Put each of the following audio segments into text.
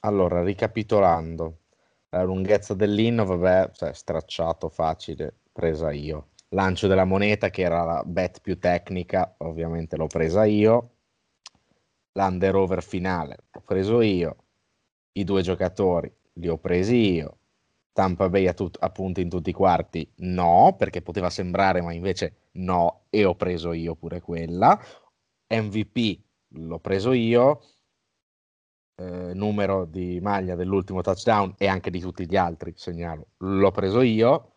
Allora, ricapitolando, la lunghezza dell'inno, vabbè, cioè, stracciato facile, presa io. Lancio della moneta, che era la bet più tecnica, ovviamente l'ho presa io. L'under over finale, l'ho preso io. I due giocatori li ho presi io. Tampa Bay a, tut- a punti in tutti i quarti, no, perché poteva sembrare, ma invece no, e ho preso io pure quella. MVP l'ho preso io eh, numero di maglia dell'ultimo touchdown e anche di tutti gli altri, segnalo, l'ho preso io.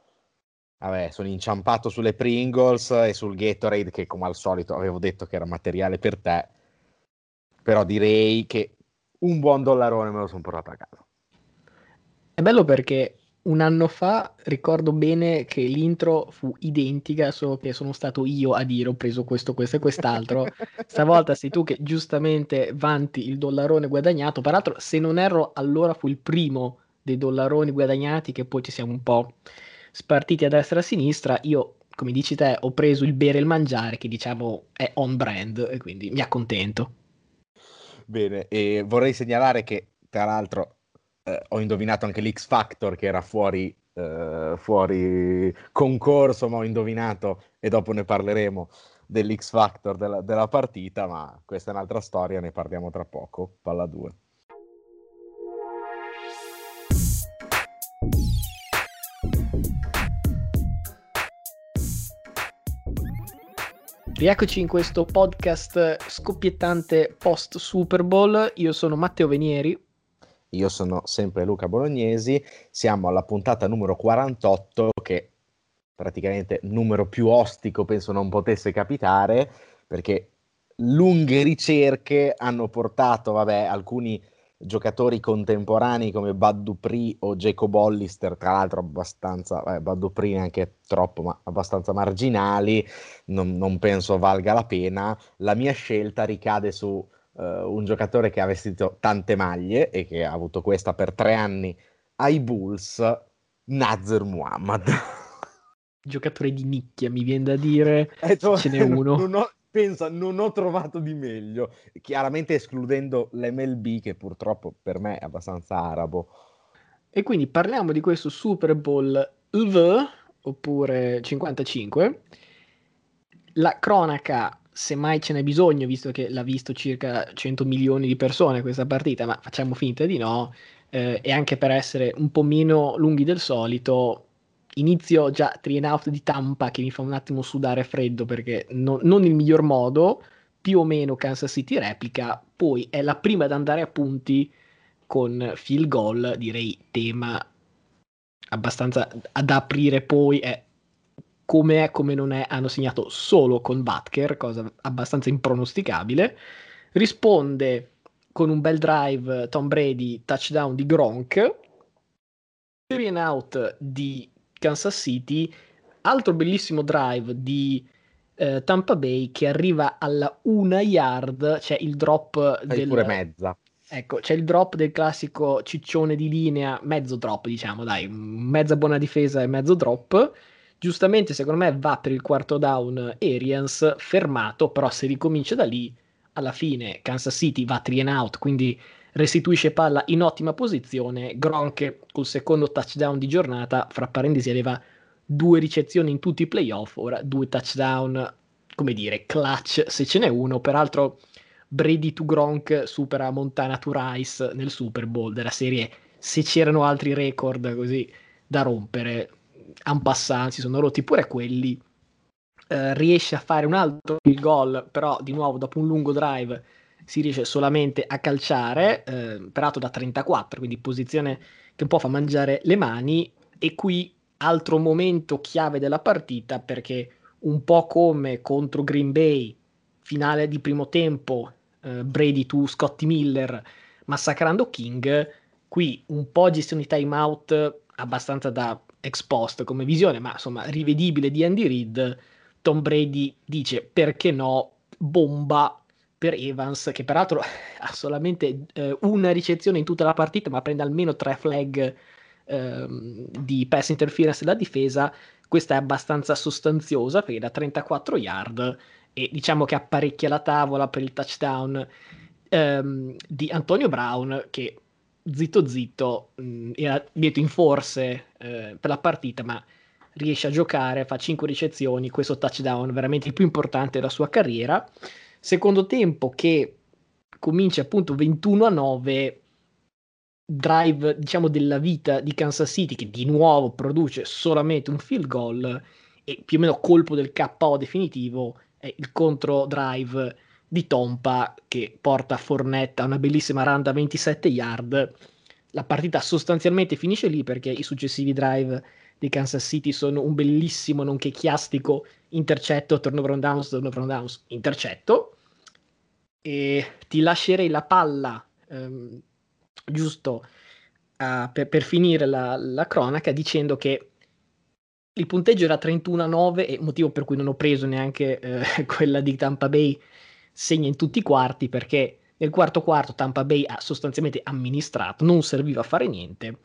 Vabbè, sono inciampato sulle Pringles e sul Gatorade che come al solito avevo detto che era materiale per te, però direi che un buon dollarone me lo sono portato a casa. È bello perché un anno fa ricordo bene che l'intro fu identica, solo che sono stato io a dire ho preso questo, questo e quest'altro. Stavolta sei tu che giustamente vanti il dollarone guadagnato. Peraltro, se non erro, allora fu il primo dei dollaroni guadagnati che poi ci siamo un po' spartiti a destra e a sinistra. Io, come dici te, ho preso il bere e il mangiare, che diciamo è on brand, e quindi mi accontento. Bene, e vorrei segnalare che, tra l'altro, eh, ho indovinato anche l'X Factor che era fuori, eh, fuori concorso, ma ho indovinato e dopo ne parleremo dell'X Factor della, della partita, ma questa è un'altra storia, ne parliamo tra poco. Palla 2. Rieccoci in questo podcast scoppiettante post Super Bowl. Io sono Matteo Venieri. Io sono sempre Luca Bolognesi, siamo alla puntata numero 48 che praticamente numero più ostico penso non potesse capitare perché lunghe ricerche hanno portato vabbè, alcuni giocatori contemporanei come Bud Dupree o Jacob Hollister, tra l'altro abbastanza, Bud Dupree neanche troppo, ma abbastanza marginali, non, non penso valga la pena. La mia scelta ricade su uh, un giocatore che ha vestito tante maglie e che ha avuto questa per tre anni ai Bulls, Nazir Muhammad. Giocatore di nicchia, mi viene da dire, to- ce n'è uno. Non ho, pensa, non ho trovato di meglio, chiaramente escludendo l'MLB che purtroppo per me è abbastanza arabo. E quindi parliamo di questo Super Bowl V, oppure 55. La cronaca se mai ce n'è bisogno, visto che l'ha visto circa 100 milioni di persone questa partita, ma facciamo finta di no, eh, e anche per essere un po' meno lunghi del solito, inizio già three and out di Tampa che mi fa un attimo sudare freddo perché no, non il miglior modo, più o meno Kansas City replica, poi è la prima ad andare a punti con field goal, direi tema abbastanza ad aprire poi è come è, come non è, hanno segnato solo con Butker, cosa abbastanza impronosticabile. Risponde con un bel drive Tom Brady, touchdown di Gronk, three and out di Kansas City, altro bellissimo drive di eh, Tampa Bay che arriva alla una yard, c'è il drop del... pure mezza. Ecco, c'è il drop del classico ciccione di linea, mezzo drop diciamo, dai, mezza buona difesa e mezzo drop giustamente secondo me va per il quarto down Arians fermato, però se ricomincia da lì alla fine Kansas City va 3 and out, quindi restituisce palla in ottima posizione, Gronk col secondo touchdown di giornata, fra parentesi aveva due ricezioni in tutti i playoff, ora due touchdown, come dire, clutch se ce n'è uno, peraltro Brady to Gronk supera Montana to Rice nel Super Bowl della serie, se c'erano altri record così da rompere, en passant si sono rotti pure quelli. Eh, riesce a fare un altro gol, però di nuovo dopo un lungo drive si riesce solamente a calciare, eh, peraltro da 34, quindi posizione che un po' fa mangiare le mani e qui altro momento chiave della partita perché un po' come contro Green Bay, finale di primo tempo, eh, Brady to Scotty Miller massacrando King, qui un po' gestione di timeout abbastanza da ex post come visione, ma insomma rivedibile di Andy Reid, Tom Brady dice perché no, bomba per Evans, che peraltro ha solamente eh, una ricezione in tutta la partita, ma prende almeno tre flag eh, di pass interference da difesa. Questa è abbastanza sostanziosa perché da 34 yard e diciamo che apparecchia la tavola per il touchdown ehm, di Antonio Brown che zitto zitto, mh, mm, era dietro in forse eh, per la partita, ma riesce a giocare, fa 5 ricezioni, questo touchdown veramente il più importante della sua carriera. Secondo tempo che comincia appunto 21 a 9, drive diciamo della vita di Kansas City che di nuovo produce solamente un field goal e più o meno colpo del KO definitivo è il contro drive di Tompa che porta Fornetta a una bellissima run da 27 yard. La partita sostanzialmente finisce lì perché i successivi drive di Kansas City sono un bellissimo nonché chiastico intercetto, turnover on downs, turnover on downs, intercetto. E ti lascerei la palla ehm, giusto uh, per, per, finire la, la, cronaca dicendo che il punteggio era 31 a 9 e motivo per cui non ho preso neanche eh, quella di Tampa Bay segna in tutti i quarti perché nel quarto quarto Tampa Bay ha sostanzialmente amministrato, non serviva a fare niente,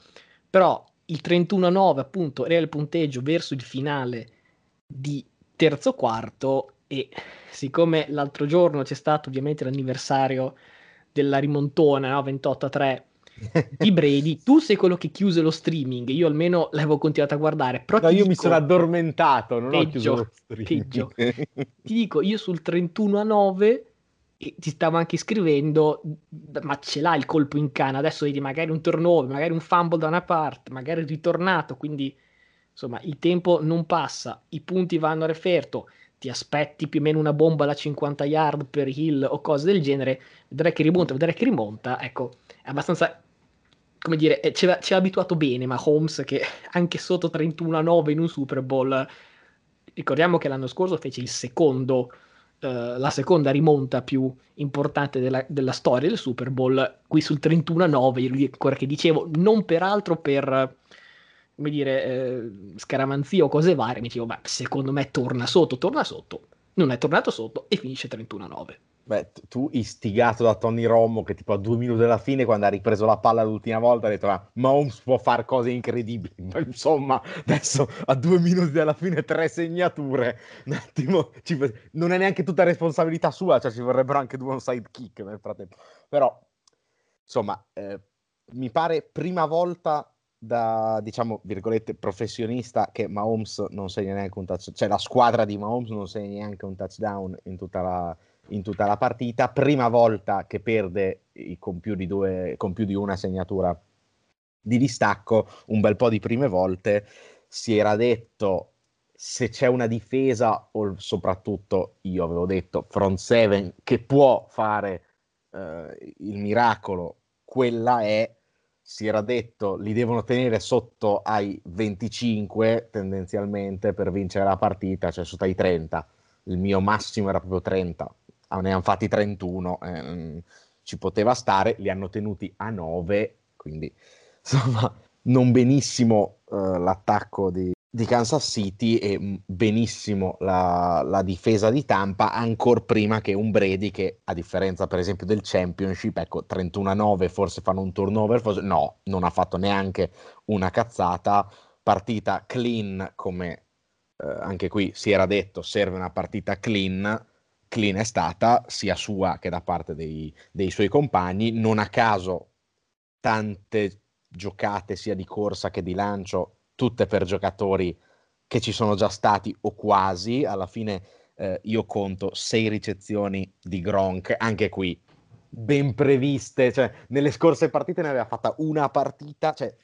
però il 31 a 9 appunto era il punteggio verso il finale di terzo quarto e siccome l'altro giorno c'è stato ovviamente l'anniversario della rimontona no? 28 a 3 di Brady, tu sei quello che chiuse lo streaming, io almeno l'avevo continuato a guardare. Però no, io dico, mi sono addormentato, non peggio, ho chiuso lo streaming. Peggio. ti dico, io sul 31 a 9 e ti stavo anche scrivendo, ma ce l'ha il colpo in canna, adesso vedi magari un turnover, magari un fumble da una parte, magari ritornato, quindi insomma il tempo non passa, i punti vanno a referto, ti aspetti più o meno una bomba da 50 yard per Hill o cose del genere, vedrai che rimonta, vedrai che rimonta, ecco, è abbastanza, come dire, ci ha abituato bene, ma Holmes che anche sotto 31 a 9 in un Super Bowl, ricordiamo che l'anno scorso fece il secondo Uh, la seconda rimonta più importante della, della, storia del Super Bowl, qui sul 31 a 9, io ancora che dicevo, non peraltro per come dire, eh, scaramanzia o cose varie, mi dicevo, beh, secondo me torna sotto, torna sotto, non è tornato sotto e finisce 31 a 9. Beh, tu istigato da Tony Romo che tipo a due minuti dalla fine quando ha ripreso la palla l'ultima volta ha detto ah, Mahomes può fare cose incredibili ma insomma adesso a due minuti dalla fine tre segnature. Un attimo ci... non è neanche tutta responsabilità sua cioè ci vorrebbero anche due onside kick nel frattempo. Però insomma eh, mi pare prima volta da diciamo virgolette professionista che Mahomes non segna neanche un touchdown cioè la squadra di Mahomes non segna neanche un touchdown in tutta la in tutta la partita, prima volta che perde con più di, due, con più di una segnatura di distacco, un bel po' di prime volte, si era detto se c'è una difesa o soprattutto io avevo detto front seven che può fare eh, il miracolo, quella è si era detto li devono tenere sotto ai 25 tendenzialmente per vincere la partita, cioè sotto ai 30. Il mio massimo era proprio 30 Ah, ne hanno fatti 31, eh, ci poteva stare, li hanno tenuti a 9, quindi insomma non benissimo eh, l'attacco di, di, Kansas City e mm, benissimo la, la, difesa di Tampa, ancora prima che un Brady che a differenza per esempio del Championship, ecco 31 a 9 forse fanno un turnover, forse, no, non ha fatto neanche una cazzata, partita clean come eh, anche qui si era detto, serve una partita clean clean è stata sia sua che da parte dei, dei suoi compagni. Non a caso tante giocate sia di corsa che di lancio, tutte per giocatori che ci sono già stati o quasi. Alla fine eh, io conto sei ricezioni di Gronk, anche qui ben previste, cioè nelle scorse partite ne aveva fatta una partita, cioè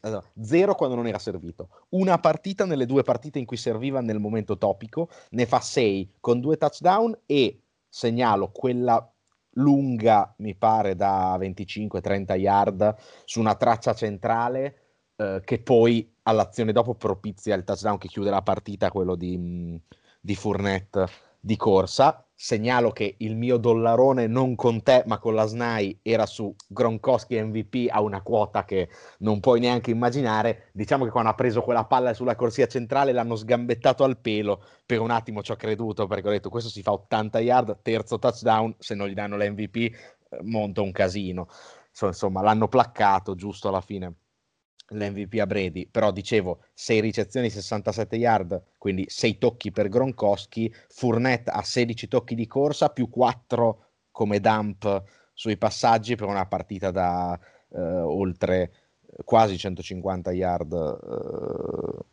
zero quando non era servito, una partita nelle due partite in cui serviva nel momento topico, ne fa sei con due touchdown e segnalo quella lunga, mi pare da 25-30 yard su una traccia centrale eh, che poi all'azione dopo propizia il touchdown che chiude la partita, quello di, di Fournette di corsa. Segnalo che il mio dollarone non con te, ma con la SNAI era su Gronkowski MVP a una quota che non puoi neanche immaginare. Diciamo che quando ha preso quella palla sulla corsia centrale l'hanno sgambettato al pelo. Per un attimo ci ho creduto perché ho detto questo si fa 80 yard, terzo touchdown, se non gli danno l'MVP eh, monta un casino. Insomma, l'hanno placcato giusto alla fine l'MVP a Brady, però dicevo 6 ricezioni, 67 yard, quindi 6 tocchi per Gronkowski, Fournette ha 16 tocchi di corsa più 4 come dump sui passaggi per una partita da eh, oltre quasi 150 yard eh,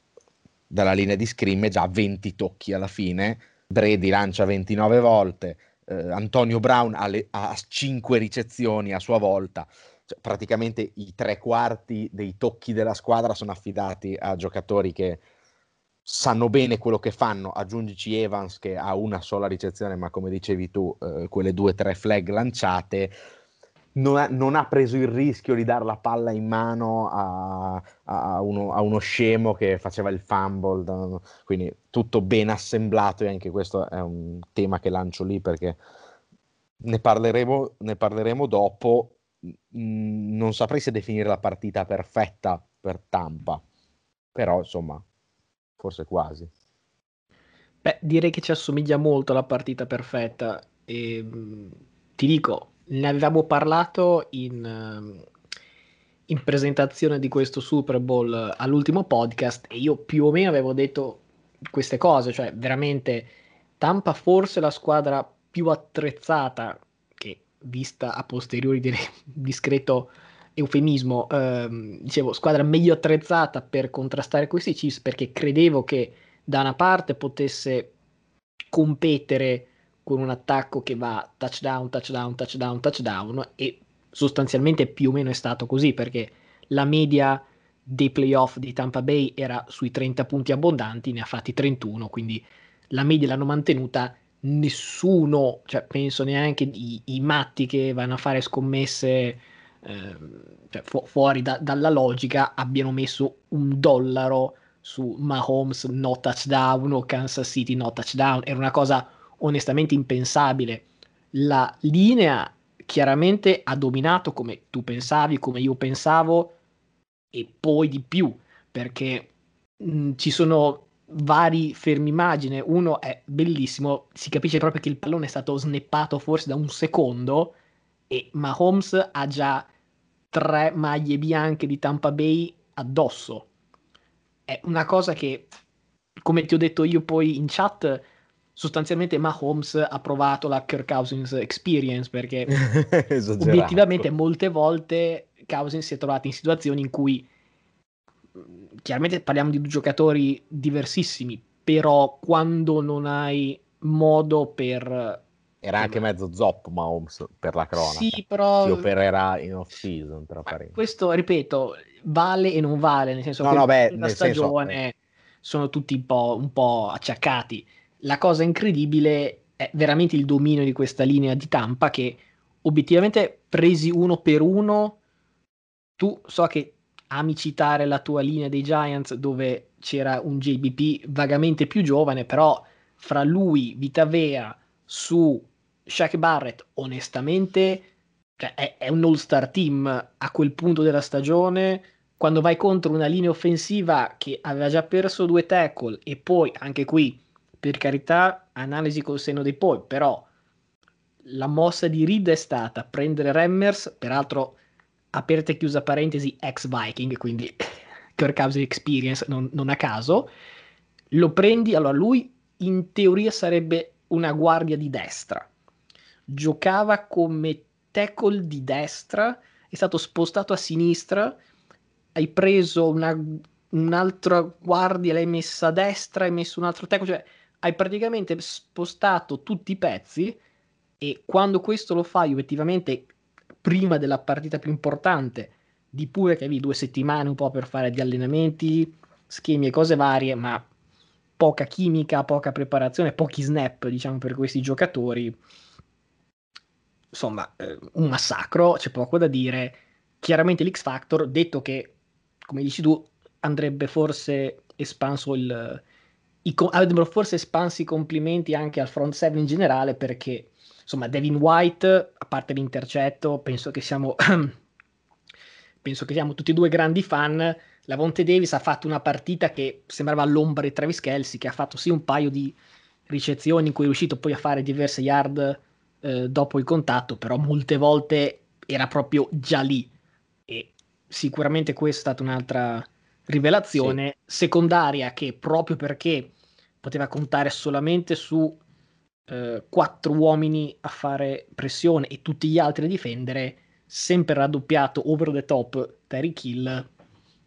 dalla linea di scrimmage, ha 20 tocchi alla fine, Brady lancia 29 volte, eh, Antonio Brown ha, ha 5 ricezioni a sua volta, cioè, praticamente i tre quarti dei tocchi della squadra sono affidati a giocatori che sanno bene quello che fanno, aggiungici Evans che ha una sola ricezione, ma come dicevi tu, eh, quelle due o tre flag lanciate, non ha, non ha, preso il rischio di dare la palla in mano a, a, uno, a, uno, scemo che faceva il fumble, quindi tutto ben assemblato e anche questo è un tema che lancio lì perché ne parleremo, ne parleremo dopo. Non saprei se definire la partita perfetta per Tampa, però insomma, forse quasi. Beh, direi che ci assomiglia molto alla partita perfetta e mm, ti dico, ne avevamo parlato in, ehm, in, presentazione di questo Super Bowl all'ultimo podcast e io più o meno avevo detto queste cose, cioè veramente Tampa forse la squadra più attrezzata vista a posteriori direi discreto eufemismo, ehm, dicevo squadra meglio attrezzata per contrastare questi Chiefs perché credevo che da una parte potesse competere con un attacco che va touchdown, touchdown, touchdown, touchdown e sostanzialmente più o meno è stato così perché la media dei playoff di Tampa Bay era sui 30 punti abbondanti, ne ha fatti 31, quindi la media l'hanno mantenuta nessuno, cioè penso neanche i, i matti che vanno a fare scommesse eh, cioè fu- fuori da, dalla logica abbiano messo un dollaro su Mahomes no touchdown o Kansas City no touchdown, era una cosa onestamente impensabile. La linea chiaramente ha dominato come tu pensavi, come io pensavo, e poi di più, perché ci sono vari fermi immagine. Uno è bellissimo, si capisce proprio che il pallone è stato snappato forse da un secondo e Mahomes ha già tre maglie bianche di Tampa Bay addosso. È una cosa che, come ti ho detto io poi in chat, sostanzialmente Mahomes ha provato la Kirk Cousins experience perché obiettivamente molte volte Cousins si è trovato in situazioni in cui chiaramente parliamo di due giocatori diversissimi però quando non hai modo per era anche mezzo zoppo Mahomes per la cronaca. Sì però si opererà in off season tra parentesi. questo ripeto vale e non vale nel senso no, che no, beh, la stagione senso... sono tutti un po', un po' acciaccati. La cosa incredibile è veramente il dominio di questa linea di Tampa che obiettivamente presi uno per uno, tu so che ami citare la tua linea dei Giants dove c'era un JBP vagamente più giovane, però fra lui, Vitavea, su Shaq Barrett, onestamente cioè, è, è un all-star team a quel punto della stagione. Quando vai contro una linea offensiva che aveva già perso due tackle e poi anche qui per carità, analisi col seno dei poi, però la mossa di Reed è stata prendere Remmers, peraltro aperta e chiusa parentesi ex Viking, quindi Kirk Cousins experience non, non a caso, lo prendi, allora lui in teoria sarebbe una guardia di destra, giocava come tackle di destra, è stato spostato a sinistra, hai preso una, un'altra guardia, l'hai messa a destra, hai messo un altro tackle, cioè hai praticamente spostato tutti i pezzi e quando questo lo fai effettivamente prima della partita più importante, di pure che avevi due settimane un po' per fare gli allenamenti, schemi e cose varie, ma poca chimica, poca preparazione, pochi snap, diciamo, per questi giocatori. Insomma, eh, un massacro, c'è poco da dire. Chiaramente l'X Factor, detto che, come dici tu, andrebbe forse espanso il, i, avrebbero forse espansi i complimenti anche al front seven in generale perché insomma Devin White a parte l'intercetto penso che siamo penso che siamo tutti e due grandi fan la Vonte Davis ha fatto una partita che sembrava l'ombra di Travis Kelsey che ha fatto sì un paio di ricezioni in cui è riuscito poi a fare diverse yard eh, dopo il contatto però molte volte era proprio già lì e sicuramente questa è stata un'altra rivelazione sì. secondaria che proprio perché poteva contare solamente su eh, quattro uomini a fare pressione e tutti gli altri a difendere, sempre raddoppiato over the top Terry Kill,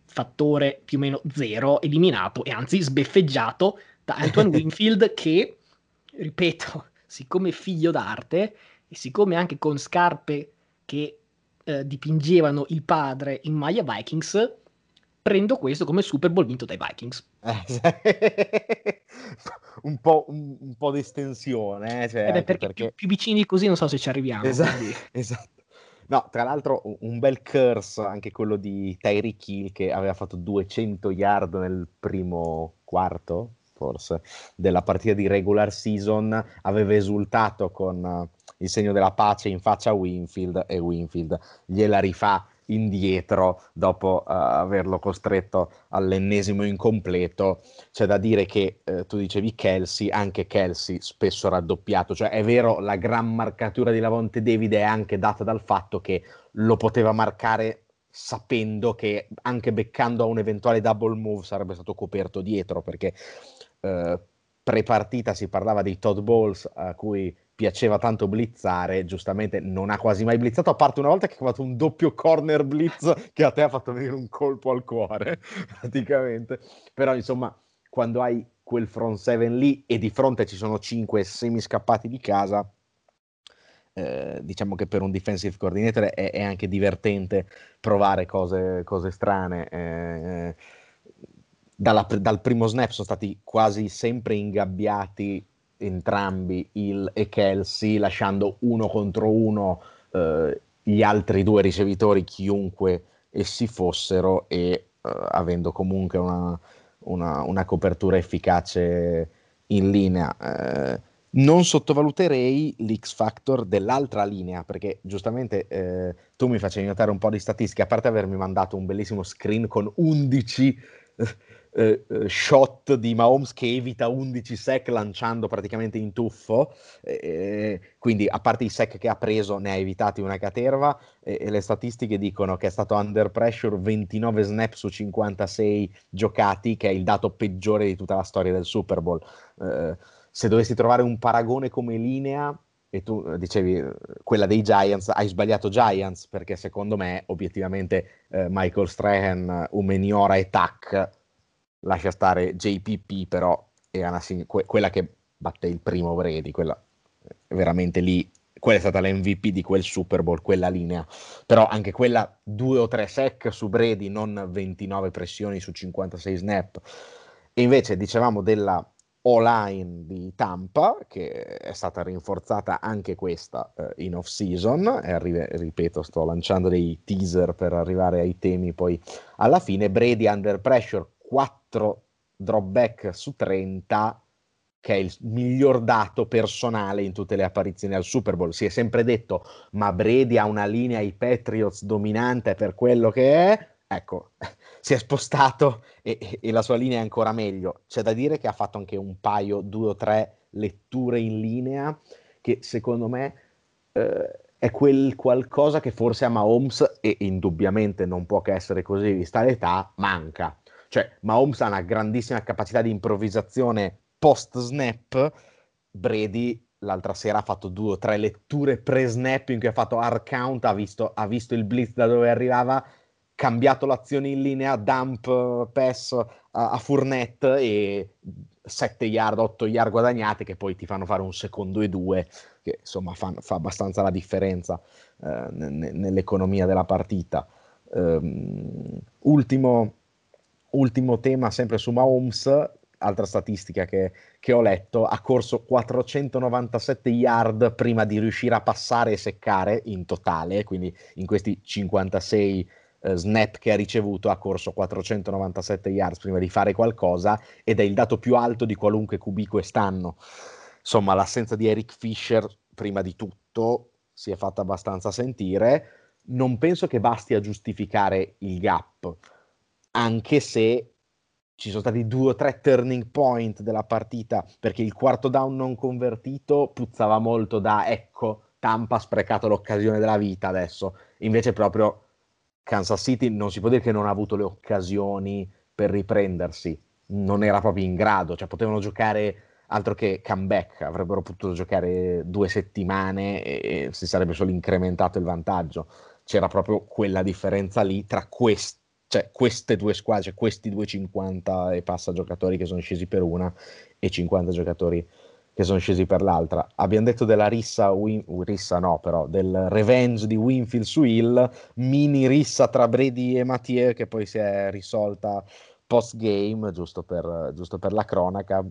fattore più o meno zero, eliminato e anzi sbeffeggiato da Antoine Winfield che, ripeto, siccome figlio d'arte e siccome anche con scarpe che eh, dipingevano il padre in maglia Vikings, prendo questo come Super Bowl vinto dai Vikings. Eh, un, po', un, un, po', di estensione, eh? cioè, eh beh, perché, perché... Più, più, vicini di così non so se ci arriviamo. Esatto, esatto. No, tra l'altro un bel curse anche quello di Tyreek Hill che aveva fatto 200 yard nel primo quarto, forse, della partita di regular season, aveva esultato con uh, il segno della pace in faccia a Winfield e Winfield gliela rifà indietro dopo uh, averlo costretto all'ennesimo incompleto. C'è da dire che uh, tu dicevi Kelsey, anche Kelsey spesso raddoppiato, cioè è vero la gran marcatura di Lavonte David è anche data dal fatto che lo poteva marcare sapendo che anche beccando a un eventuale double move sarebbe stato coperto dietro perché uh, pre-partita si parlava dei Todd Balls a cui piaceva tanto blizzare, giustamente non ha quasi mai blizzato, a parte una volta che ha fatto un doppio corner blitz che a te ha fatto venire un colpo al cuore, praticamente. Però insomma, quando hai quel front seven lì e di fronte ci sono cinque semi scappati di casa, eh, diciamo che per un defensive coordinator è, è anche divertente provare cose, cose strane. Eh, dalla, dal primo snap sono stati quasi sempre ingabbiati entrambi il e Kelsey, lasciando uno contro uno eh, gli altri due ricevitori, chiunque essi fossero, e eh, avendo comunque una, una, una, copertura efficace in linea. Eh, non sottovaluterei l'X Factor dell'altra linea, perché giustamente eh, tu mi facevi notare un po' di statistiche, a parte avermi mandato un bellissimo screen con 11 eh, eh, shot di Mahomes che evita 11 sec lanciando praticamente in tuffo, eh, quindi a parte i sec che ha preso ne ha evitati una caterva e le statistiche dicono che è stato under pressure 29 snap su 56 giocati, che è il dato peggiore di tutta la storia del Super Bowl. Eh, se dovessi trovare un paragone come linea, e tu eh, dicevi quella dei Giants, hai sbagliato Giants perché secondo me obiettivamente eh, Michael Strahan, Umeniora e Tac lascia stare JPP, però era una, que- quella che batte il primo Brady, quella veramente lì, quella è stata l'MVP di quel Super Bowl, quella linea, però anche quella due o tre sec su Brady, non 29 pressioni su 56 snap. E invece dicevamo della O-line di Tampa, che è stata rinforzata anche questa eh, in off-season, e arri- ripeto, sto lanciando dei teaser per arrivare ai temi poi alla fine, Brady under pressure 4 dropback su 30, che è il miglior dato personale in tutte le apparizioni al Super Bowl. Si è sempre detto, ma Brady ha una linea ai Patriots dominante per quello che è. Ecco, si è spostato e, e, la sua linea è ancora meglio. C'è da dire che ha fatto anche un paio, due o tre letture in linea che secondo me eh, è quel qualcosa che forse a Mahomes, e indubbiamente non può che essere così vista l'età, manca. Cioè, Mahomes ha una grandissima capacità di improvvisazione post-snap. Brady l'altra sera ha fatto due o tre letture pre-snap in cui ha fatto hard count, ha visto, ha visto il blitz da dove arrivava, cambiato l'azione in linea, dump pass a, a Fournette e 7 yard, 8 yard guadagnate che poi ti fanno fare un secondo e due, che insomma fa, fa abbastanza la differenza eh, n- nell'economia della partita. Um, ultimo, ultimo tema sempre su Mahomes, altra statistica che, che, ho letto, ha corso 497 yard prima di riuscire a passare e seccare in totale, quindi in questi 56 eh, snap che ha ricevuto ha corso 497 yards prima di fare qualcosa ed è il dato più alto di qualunque QB quest'anno. Insomma, l'assenza di Eric Fisher prima di tutto si è fatta abbastanza sentire. Non penso che basti a giustificare il gap anche se ci sono stati due o tre turning point della partita perché il quarto down non convertito puzzava molto da ecco Tampa ha sprecato l'occasione della vita adesso. Invece proprio Kansas City non si può dire che non ha avuto le occasioni per riprendersi. Non era proprio in grado cioè potevano giocare altro che comeback avrebbero potuto giocare due settimane e si sarebbe solo incrementato il vantaggio. C'era proprio quella differenza lì tra questi cioè queste due squadre, cioè questi due 50 e passa giocatori che sono scesi per una e 50 giocatori che sono scesi per l'altra. Abbiamo detto della rissa, Win- rissa no, però del revenge di Winfield su Hill, mini rissa tra Brady e Mathieu che poi si è risolta post game, giusto giusto per la cronaca.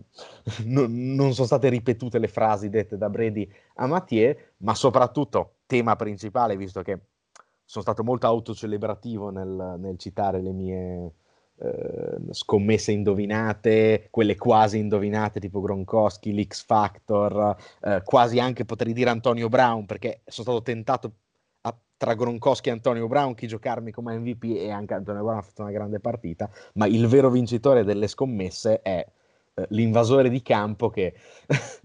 non, non sono state ripetute le frasi dette da Brady a Mathieu, ma soprattutto tema principale, visto che sono stato molto autocelebrativo nel, nel citare le mie eh, scommesse indovinate, quelle quasi indovinate tipo Gronkowski, l'X Factor, eh, quasi anche potrei dire Antonio Brown perché sono stato tentato a, tra Gronkowski e Antonio Brown chi giocarmi come MVP e anche Antonio Brown ha fatto una grande partita, ma il vero vincitore delle scommesse è eh, l'invasore di campo che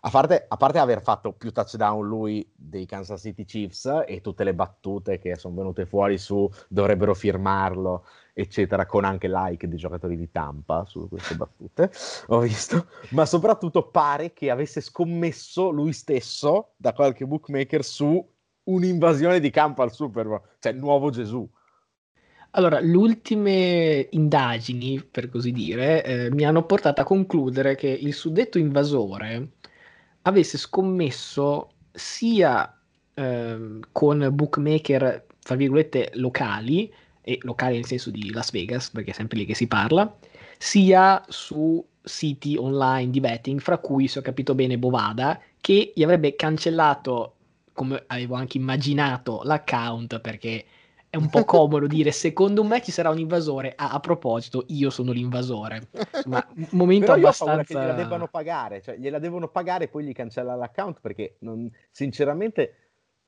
a parte, a parte, aver fatto più touchdown lui dei Kansas City Chiefs e tutte le battute che sono venute fuori su dovrebbero firmarlo, eccetera, con anche like di giocatori di Tampa su queste battute, ho visto, ma soprattutto pare che avesse scommesso lui stesso da qualche bookmaker su un'invasione di campo al Super Bowl, cioè nuovo Gesù. Allora, le ultime indagini, per così dire, eh, mi hanno portato a concludere che il suddetto invasore avesse scommesso sia eh, con bookmaker, tra virgolette, locali, e locali nel senso di Las Vegas, perché è sempre lì che si parla, sia su siti online di betting, fra cui, se ho capito bene, Bovada, che gli avrebbe cancellato, come avevo anche immaginato, l'account perché un po' comodo dire secondo me ci sarà un invasore. Ah, a proposito, io sono l'invasore. Ma un momento Però abbastanza. che gliela debbano pagare, cioè gliela devono pagare e poi gli cancella l'account perché non, sinceramente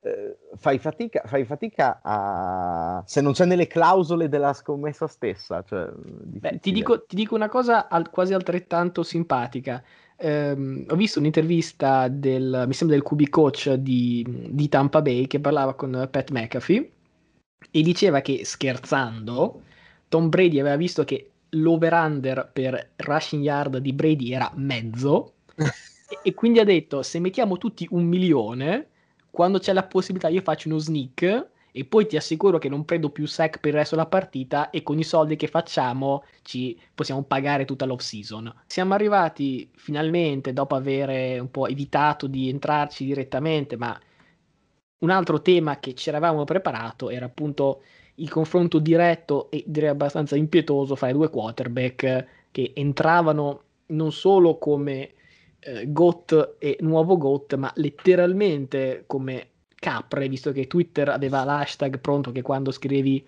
eh, fai, fatica, fai fatica a se non c'è nelle clausole della scommessa stessa. Cioè, Beh, ti, dico, ti, dico, una cosa al, quasi altrettanto simpatica. Um, ho visto un'intervista del, mi sembra del QB coach di, di Tampa Bay che parlava con Pat McAfee e diceva che scherzando Tom Brady aveva visto che l'over-under per rushing yard di Brady era mezzo e, quindi ha detto se mettiamo tutti un milione quando c'è la possibilità io faccio uno sneak e poi ti assicuro che non prendo più sack per il resto della partita e con i soldi che facciamo ci possiamo pagare tutta l'off season. Siamo arrivati finalmente dopo aver un po' evitato di entrarci direttamente, ma un altro tema che ci eravamo preparato era appunto il confronto diretto e direi abbastanza impietoso fra i due quarterback che entravano non solo come eh, GOAT e nuovo GOAT, ma letteralmente come capre, visto che Twitter aveva l'hashtag pronto che quando scrivevi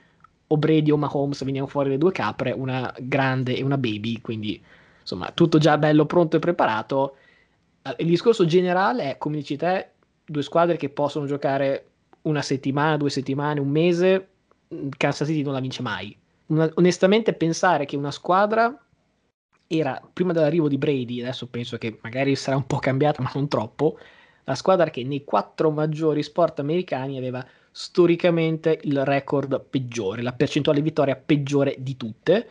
o Brady o Mahomes venivano fuori le due capre, una grande e una baby, quindi insomma tutto già bello pronto e preparato. Il discorso generale è, come dici te, due squadre che possono giocare una settimana, due settimane, un mese, Kansas City non la vince mai. Una, onestamente pensare che una squadra era prima dell'arrivo di Brady, adesso penso che magari sarà un po' cambiata, ma non troppo, la squadra che nei quattro maggiori sport americani aveva storicamente il record peggiore, la percentuale di vittoria peggiore di tutte.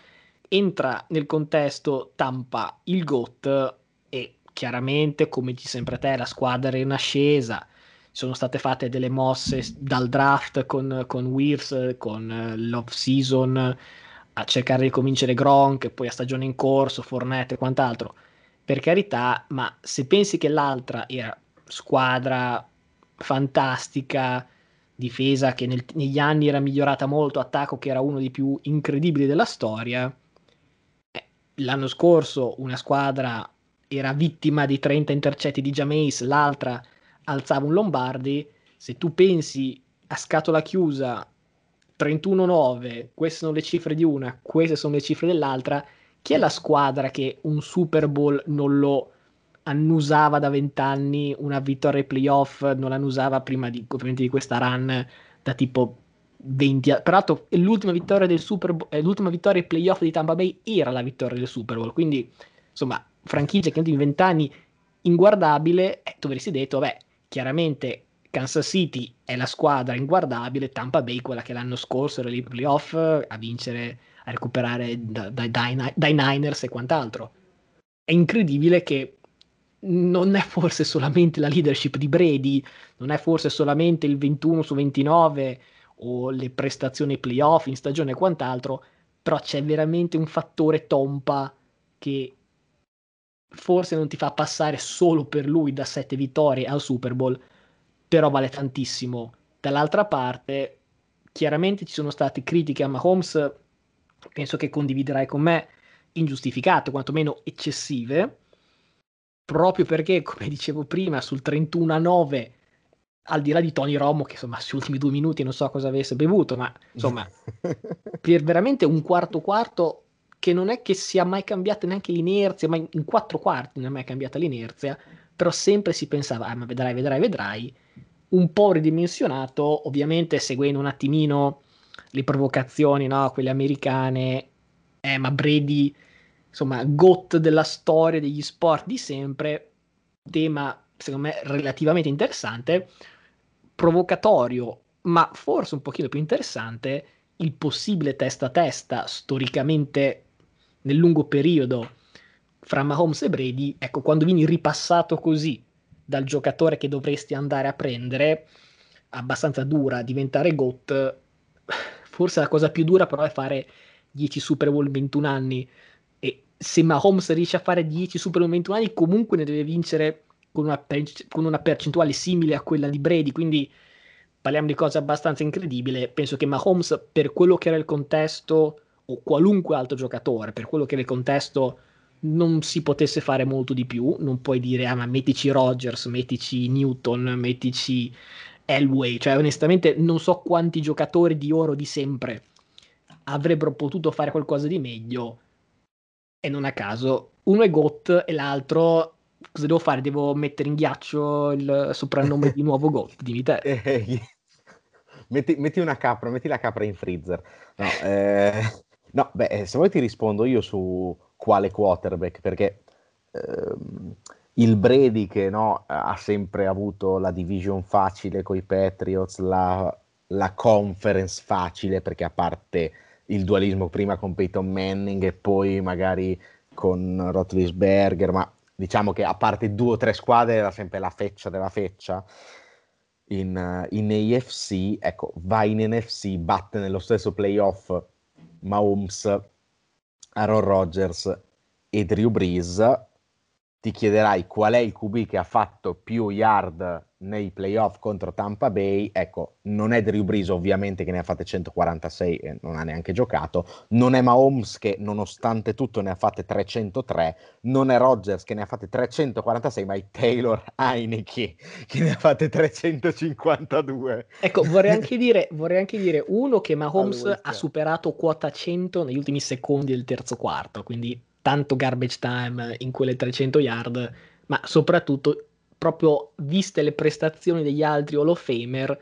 Entra nel contesto Tampa il GOAT chiaramente, come dici sempre te, la squadra era in ascesa, sono state fatte delle mosse dal draft con, con Weirs, con uh, l'off season a cercare di convincere Gronk, poi a stagione in corso, Fornette e quant'altro. Per carità, ma se pensi che l'altra era squadra fantastica, difesa che nel, negli anni era migliorata molto, attacco che era uno dei più incredibili della storia, eh, l'anno scorso una squadra era vittima di 30 intercetti di Jameis, l'altra alzava un Lombardi, se tu pensi a scatola chiusa 31-9, queste sono le cifre di una, queste sono le cifre dell'altra, chi è la squadra che un Super Bowl non lo annusava da vent'anni, una vittoria ai playoff non l'annusava prima di, di questa run da tipo 20 peraltro l'ultima vittoria del Super Bowl, eh, l'ultima vittoria ai playoff di Tampa Bay era la vittoria del Super Bowl, quindi insomma franchigia che in vent'anni inguardabile, eh, tu avresti detto, beh, chiaramente Kansas City è la squadra inguardabile, Tampa Bay quella che l'anno scorso era lì playoff a vincere, a recuperare dai, dai, dai Niners e quant'altro. È incredibile che non è forse solamente la leadership di Brady, non è forse solamente il 21 su 29 o le prestazioni playoff in stagione e quant'altro, però c'è veramente un fattore tompa che forse non ti fa passare solo per lui da sette vittorie al Super Bowl, però vale tantissimo. Dall'altra parte, chiaramente ci sono state critiche a Mahomes, penso che condividerai con me, ingiustificate, quantomeno eccessive, proprio perché, come dicevo prima, sul 31 a 9, al di là di Tony Romo, che insomma, sugli ultimi due minuti non so cosa avesse bevuto, ma insomma, per veramente un quarto quarto che non è che sia mai cambiata neanche l'inerzia, ma in quattro quarti non è mai cambiata l'inerzia, però sempre si pensava, ah, ma vedrai, vedrai, vedrai, un po' ridimensionato, ovviamente seguendo un attimino le provocazioni, no, quelle americane, eh, ma Brady, insomma, GOT della storia degli sport di sempre, tema secondo me relativamente interessante, provocatorio, ma forse un pochino più interessante, il possibile testa a testa storicamente nel lungo periodo fra Mahomes e Brady, ecco, quando vieni ripassato così dal giocatore che dovresti andare a prendere, abbastanza dura, diventare GOAT, forse la cosa più dura però è fare 10 Super Bowl in 21 anni e se Mahomes riesce a fare 10 Super Bowl in 21 anni comunque ne deve vincere con una, per- con una percentuale simile a quella di Brady, quindi parliamo di cose abbastanza incredibili. Penso che Mahomes, per quello che era il contesto, o qualunque altro giocatore, per quello che il contesto, non si potesse fare molto di più. Non puoi dire, ah, ma mettici Rogers, mettici Newton, mettici Elway. Cioè, onestamente, non so quanti giocatori di oro di sempre avrebbero potuto fare qualcosa di meglio. E non a caso, uno è GOT e l'altro cosa devo fare? Devo mettere in ghiaccio il soprannome di nuovo GOT? Dimmi te. metti, metti, una capra, metti la capra in freezer. No, eh, No, beh, eh, se vuoi ti rispondo io su quale quarterback, perché ehm, il Brady che no, ha sempre avuto la division facile con i Patriots, la, la conference facile, perché a parte il dualismo prima con Peyton Manning e poi magari con Rotlisberger, ma diciamo che a parte due o tre squadre era sempre la feccia della feccia. In, in AFC, ecco, va in NFC, batte nello stesso playoff Mahomes, Aaron Rodgers e Drew Brees, ti chiederai qual è il QB che ha fatto più yard nei playoff contro Tampa Bay, ecco, non è Drew Brees ovviamente che ne ha fatte 146 e non ha neanche giocato, non è Mahomes che nonostante tutto ne ha fatte 303, non è Rodgers che ne ha fatte 346, ma è Taylor Heineke che ne ha fatte 352. Ecco, vorrei anche dire, vorrei anche dire uno che Mahomes allora, ha superato quota 100 negli ultimi secondi del terzo quarto, quindi tanto garbage time in quelle 300 yard, ma soprattutto proprio viste le prestazioni degli altri Hall of Famer,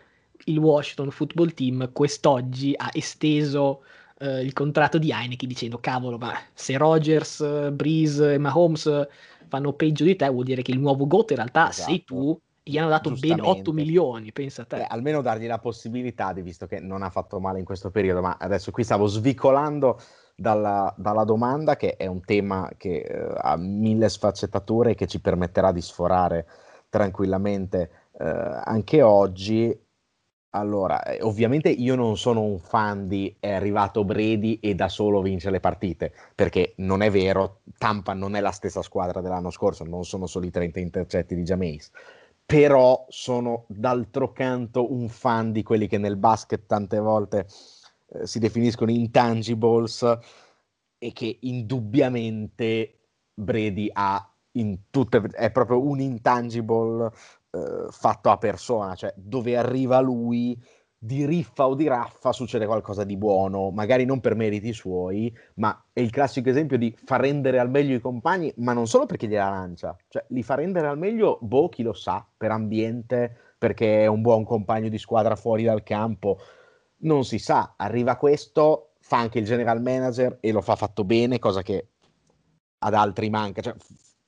il Washington Football Team quest'oggi ha esteso eh, il contratto di Heineken dicendo cavolo, ma se Rogers, Breeze e Mahomes fanno peggio di te vuol dire che il nuovo GOAT in realtà esatto. sei tu gli hanno dato ben 8 milioni, pensa a te. Beh, almeno dargli la possibilità, visto che non ha fatto male in questo periodo, ma adesso qui stavo svicolando dalla, dalla domanda che è un tema che eh, ha mille sfaccettature e che ci permetterà di sforare tranquillamente eh, anche oggi. Allora, eh, ovviamente io non sono un fan di è arrivato Brady e da solo vince le partite, perché non è vero, Tampa non è la stessa squadra dell'anno scorso, non sono solo i 30 intercetti di Jameis, però sono d'altro canto un fan di quelli che nel basket tante volte eh, si definiscono intangibles e che indubbiamente Brady ha in tutte, è proprio un intangible eh, fatto a persona, cioè dove arriva lui di riffa o di raffa succede qualcosa di buono, magari non per meriti suoi, ma è il classico esempio di far rendere al meglio i compagni, ma non solo perché gliela lancia, cioè li fa rendere al meglio, boh, chi lo sa, per ambiente, perché è un buon compagno di squadra fuori dal campo, non si sa, arriva questo, fa anche il general manager e lo fa fatto bene, cosa che ad altri manca, cioè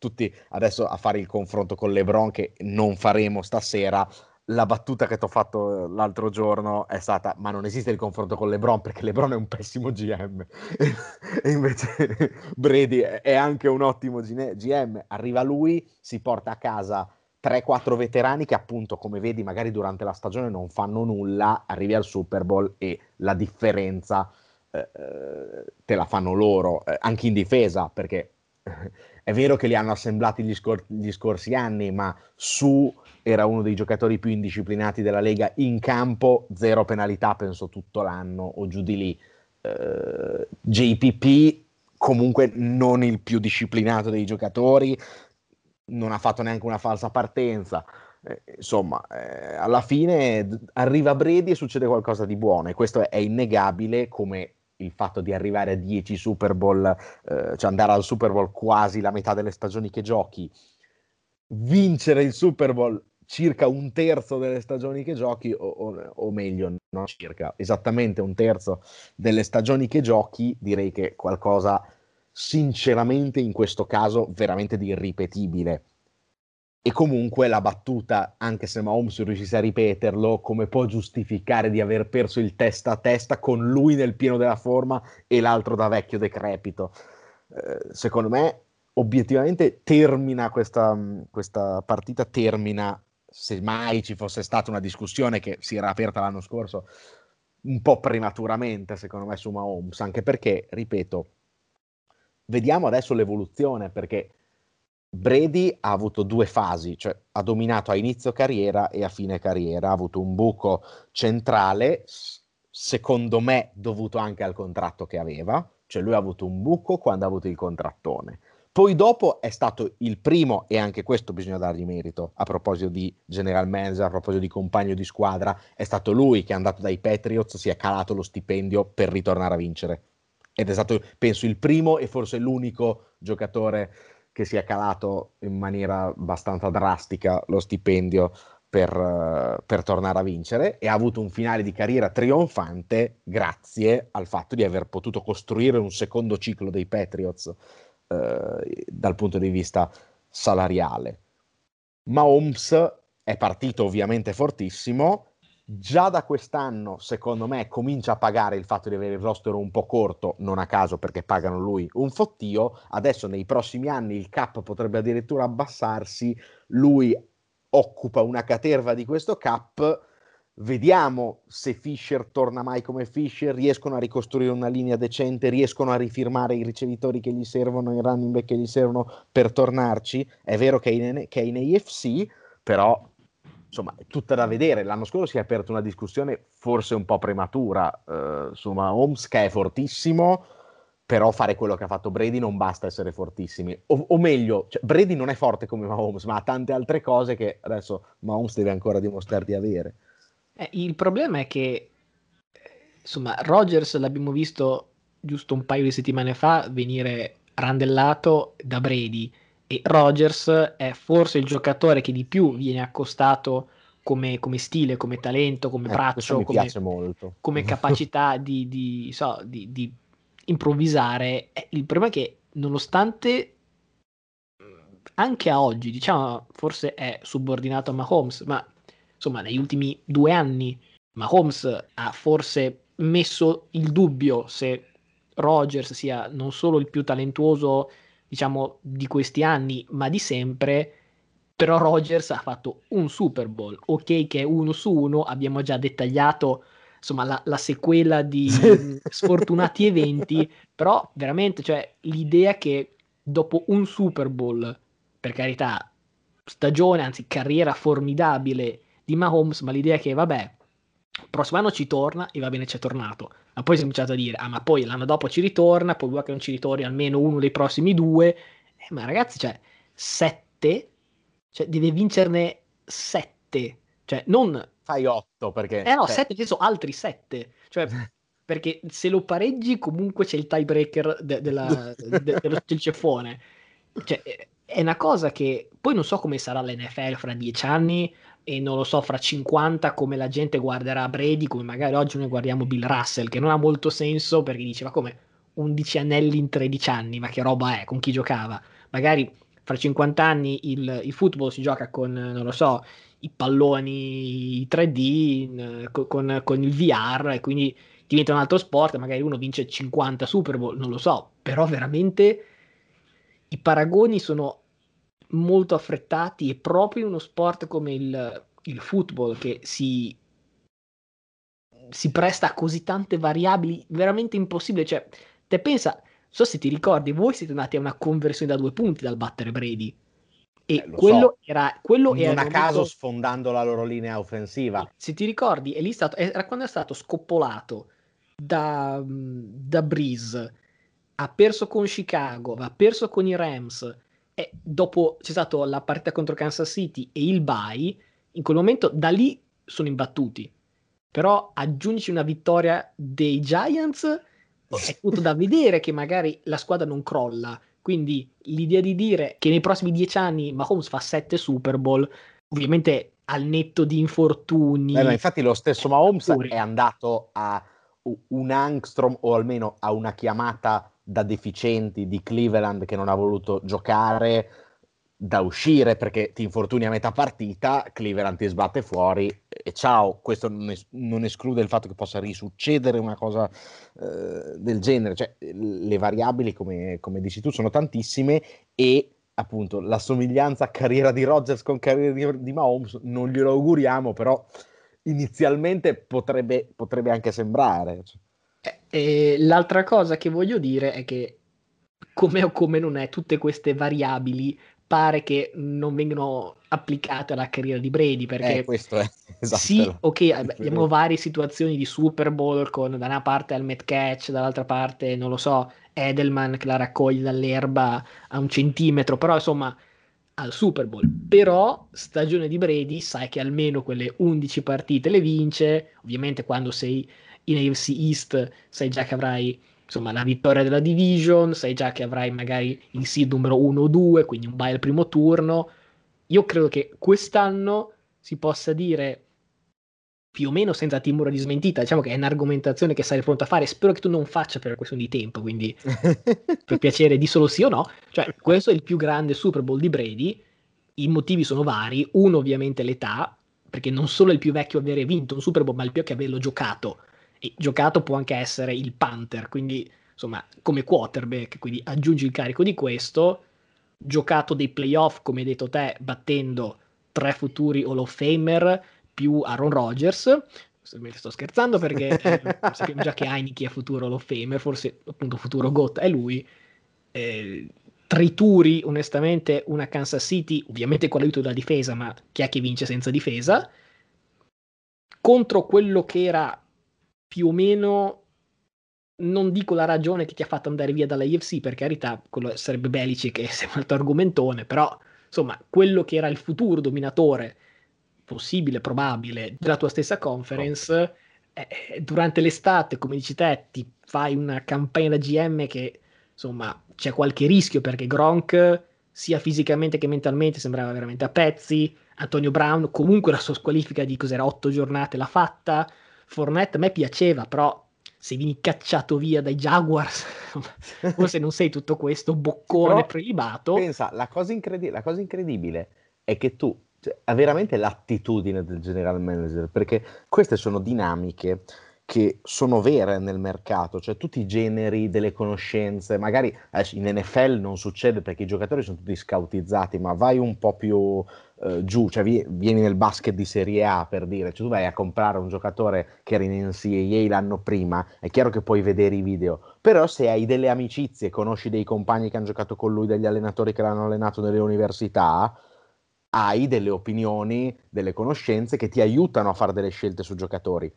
tutti adesso a fare il confronto con LeBron che non faremo stasera. La battuta che ti ho fatto l'altro giorno è stata: Ma non esiste il confronto con LeBron perché LeBron è un pessimo GM. e invece Brady è anche un ottimo GM. Arriva lui, si porta a casa 3-4 veterani che appunto, come vedi, magari durante la stagione non fanno nulla, arrivi al Super Bowl e la differenza eh, eh te la fanno loro, eh, anche in difesa, perché è vero che li hanno assemblati gli, scor- gli scorsi anni, ma su era uno dei giocatori più indisciplinati della Lega in campo, zero penalità penso tutto l'anno o giù di lì. Uh, JPP comunque non il più disciplinato dei giocatori, non ha fatto neanche una falsa partenza. Eh, insomma, eh, alla fine arriva Brady e succede qualcosa di buono e questo è innegabile come il fatto di arrivare a 10 Super Bowl, eh, cioè andare al Super Bowl quasi la metà delle stagioni che giochi, vincere il Super Bowl circa un terzo delle stagioni che giochi, o, o, o, meglio, non circa, esattamente un terzo delle stagioni che giochi, direi che qualcosa sinceramente in questo caso veramente di irripetibile. E comunque la battuta, anche se Mahomes riuscisse a ripeterlo, come può giustificare di aver perso il testa a testa con lui nel pieno della forma e l'altro da vecchio decrepito? Eh, secondo me, obiettivamente, termina questa, questa partita, termina se mai ci fosse stata una discussione che si era aperta l'anno scorso un po' prematuramente, secondo me, su Mahomes, anche perché, ripeto, vediamo adesso l'evoluzione, perché Brady ha avuto due fasi, cioè ha dominato a inizio carriera e a fine carriera, ha avuto un buco centrale, secondo me dovuto anche al contratto che aveva, cioè lui ha avuto un buco quando ha avuto il contrattone poi dopo è stato il primo, e anche questo bisogna dargli merito, a proposito di general manager, a proposito di compagno di squadra, è stato lui che è andato dai Patriots, si è calato lo stipendio per ritornare a vincere. Ed è stato, penso, il primo e forse l'unico giocatore che si è calato in maniera abbastanza drastica lo stipendio per, per, tornare a vincere e ha avuto un finale di carriera trionfante grazie al fatto di aver potuto costruire un secondo ciclo dei Patriots eh, dal punto di vista salariale. Mahomes è partito ovviamente fortissimo, già da quest'anno secondo me comincia a pagare il fatto di avere il roster un po' corto, non a caso perché pagano lui un fottio, adesso nei prossimi anni il cap potrebbe addirittura abbassarsi, lui occupa una caterva di questo cap. Vediamo se Fischer torna mai come Fischer, riescono a ricostruire una linea decente, riescono a rifirmare i ricevitori che gli servono, i running back che gli servono per tornarci. È vero che è in, che è in AFC, però insomma è tutta da vedere. L'anno scorso si è aperta una discussione forse un po' prematura eh, su Mahomes che è fortissimo, però fare quello che ha fatto Brady non basta essere fortissimi. O, o meglio, cioè, Brady non è forte come Mahomes, ma ha tante altre cose che adesso Mahomes deve ancora dimostrare di avere. Eh, il problema è che, insomma, Rogers l'abbiamo visto giusto un paio di settimane fa venire randellato da Brady e Rogers è forse il giocatore che di più viene accostato come, come stile, come talento, come eh, braccio, come, come, capacità di, di, so, di, di improvvisare. Il problema è che nonostante anche a oggi, diciamo, forse è subordinato a Mahomes, ma insomma, negli ultimi due anni Mahomes ha forse messo il dubbio se Rogers sia non solo il più talentuoso, diciamo, di questi anni, ma di sempre. Però Rogers ha fatto un Super Bowl, ok che è uno su uno, abbiamo già dettagliato insomma la, la sequela di sfortunati eventi, però veramente cioè, l'idea che dopo un Super Bowl, per carità, stagione, anzi carriera formidabile di Mahomes, ma l'idea che vabbè, prossimo anno ci torna e va bene, ci è tornato. Ma poi si è cominciato a dire, ah, ma poi l'anno dopo ci ritorna, poi vuoi che non ci ritorni almeno uno dei prossimi due. Eh, ma ragazzi, cioè, sette, cioè, deve vincerne sette, cioè, non... Fai otto, perché... Eh no, cioè... sette, penso altri sette, cioè... perché se lo pareggi comunque c'è il tiebreaker de- della, de- dello, del ceffone. Cioè, è una cosa che poi non so come sarà l'NFL fra dieci anni, e non lo so, fra 50 come la gente guarderà Brady, come magari oggi noi guardiamo Bill Russell, che non ha molto senso perché dice ma come? 11 anelli in 13 anni, ma che roba è, con chi giocava? Magari fra 50 anni il, il football si gioca con, non lo so, i palloni 3D, con, con il VR e quindi diventa un altro sport, magari uno vince 50 Super Bowl, non lo so, però veramente i paragoni sono molto affrettati e proprio in uno sport come il, il football che si, si presta a così tante variabili, veramente impossibile. Cioè, te pensa, so se ti ricordi, voi siete andati a una conversione da due punti dal battere Brady. E eh, quello so. era. Quello non era a caso momento... sfondando la loro linea offensiva. Se ti ricordi, è lì stato, era quando è stato scoppolato da, da Breeze, ha perso con Chicago, ha perso con i Rams. E dopo c'è stata la partita contro Kansas City e il bye. In quel momento, da lì sono imbattuti. Però aggiungi una vittoria dei Giants, è tutto da vedere che magari la squadra non crolla quindi l'idea di dire che nei prossimi dieci anni Mahomes fa sette Super Bowl, ovviamente al netto di infortuni. Eh, infatti lo stesso Mahomes è andato a un angstrom o almeno a una chiamata da deficienti di Cleveland che non ha voluto giocare da uscire perché ti infortuni a metà partita, Cleveland ti sbatte fuori e ciao, questo non, es- non esclude il fatto che possa risuccedere una cosa eh, del genere, cioè le variabili come, come, dici tu sono tantissime e appunto la somiglianza carriera di Rodgers con carriera di, di Mahomes non glielo auguriamo, però inizialmente potrebbe, potrebbe anche sembrare. E, e l'altra cosa che voglio dire è che come o come non è, tutte queste variabili pare che non vengano applicate alla carriera di Brady perché eh, questo è esatto. sì, ok, abbiamo varie situazioni di Super Bowl con da una parte Helmet Catch, dall'altra parte non lo so, Edelman che la raccoglie dall'erba a un centimetro, però insomma al Super Bowl. Però stagione di Brady sai che almeno quelle 11 partite le vince, ovviamente quando sei in AFC East sai già che avrai insomma la vittoria della division, sai già che avrai magari il seed numero 1 o 2, quindi un bye al primo turno. Io credo che quest'anno si possa dire più o meno senza timore di smentita, diciamo che è un'argomentazione che sarei pronto a fare, spero che tu non faccia per questione di tempo, quindi per piacere di solo sì o no, cioè questo è il più grande Super Bowl di Brady, i motivi sono vari, uno ovviamente l'età, perché non solo è il più vecchio a avere vinto un Super Bowl, ma il più a averlo giocato, giocato può anche essere il Panther, quindi insomma come quarterback, quindi aggiungi il carico di questo, giocato dei playoff come hai detto te, battendo tre futuri Hall of Famer più Aaron Rodgers, sto scherzando perché eh, sappiamo già che Heineken è futuro Hall of Famer, forse appunto futuro GOAT è lui, eh, trituri onestamente una Kansas City, ovviamente con l'aiuto della difesa, ma chi è che vince senza difesa? Contro quello che era più o meno non dico la ragione che ti ha fatto andare via dalla IFC, per carità, quello sarebbe Belici che è un altro argomentone, però insomma, quello che era il futuro dominatore possibile, probabile della tua stessa conference, eh, eh, durante l'estate, come dici te, ti fai una campagna da GM che insomma c'è qualche rischio perché Gronk sia fisicamente che mentalmente sembrava veramente a pezzi. Antonio Brown comunque la sua squalifica di cos'era otto giornate l'ha fatta. Fournette a me piaceva, però se vieni cacciato via dai Jaguars, forse non sei tutto questo boccone però, prelibato. Pensa, la cosa, incredi- la cosa incredibile è che tu cioè, hai veramente l'attitudine del general manager, perché queste sono dinamiche che sono vere nel mercato, cioè tutti i generi delle conoscenze, magari in NFL non succede perché i giocatori sono tutti scautizzati, ma vai un po' più eh, giù, cioè vieni nel basket di Serie A per dire, cioè tu vai a comprare un giocatore che era in NCAA l'anno prima, è chiaro che puoi vedere i video, però se hai delle amicizie, conosci dei compagni che hanno giocato con lui, degli allenatori che l'hanno allenato nelle università, hai delle opinioni, delle conoscenze che ti aiutano a fare delle scelte su giocatori.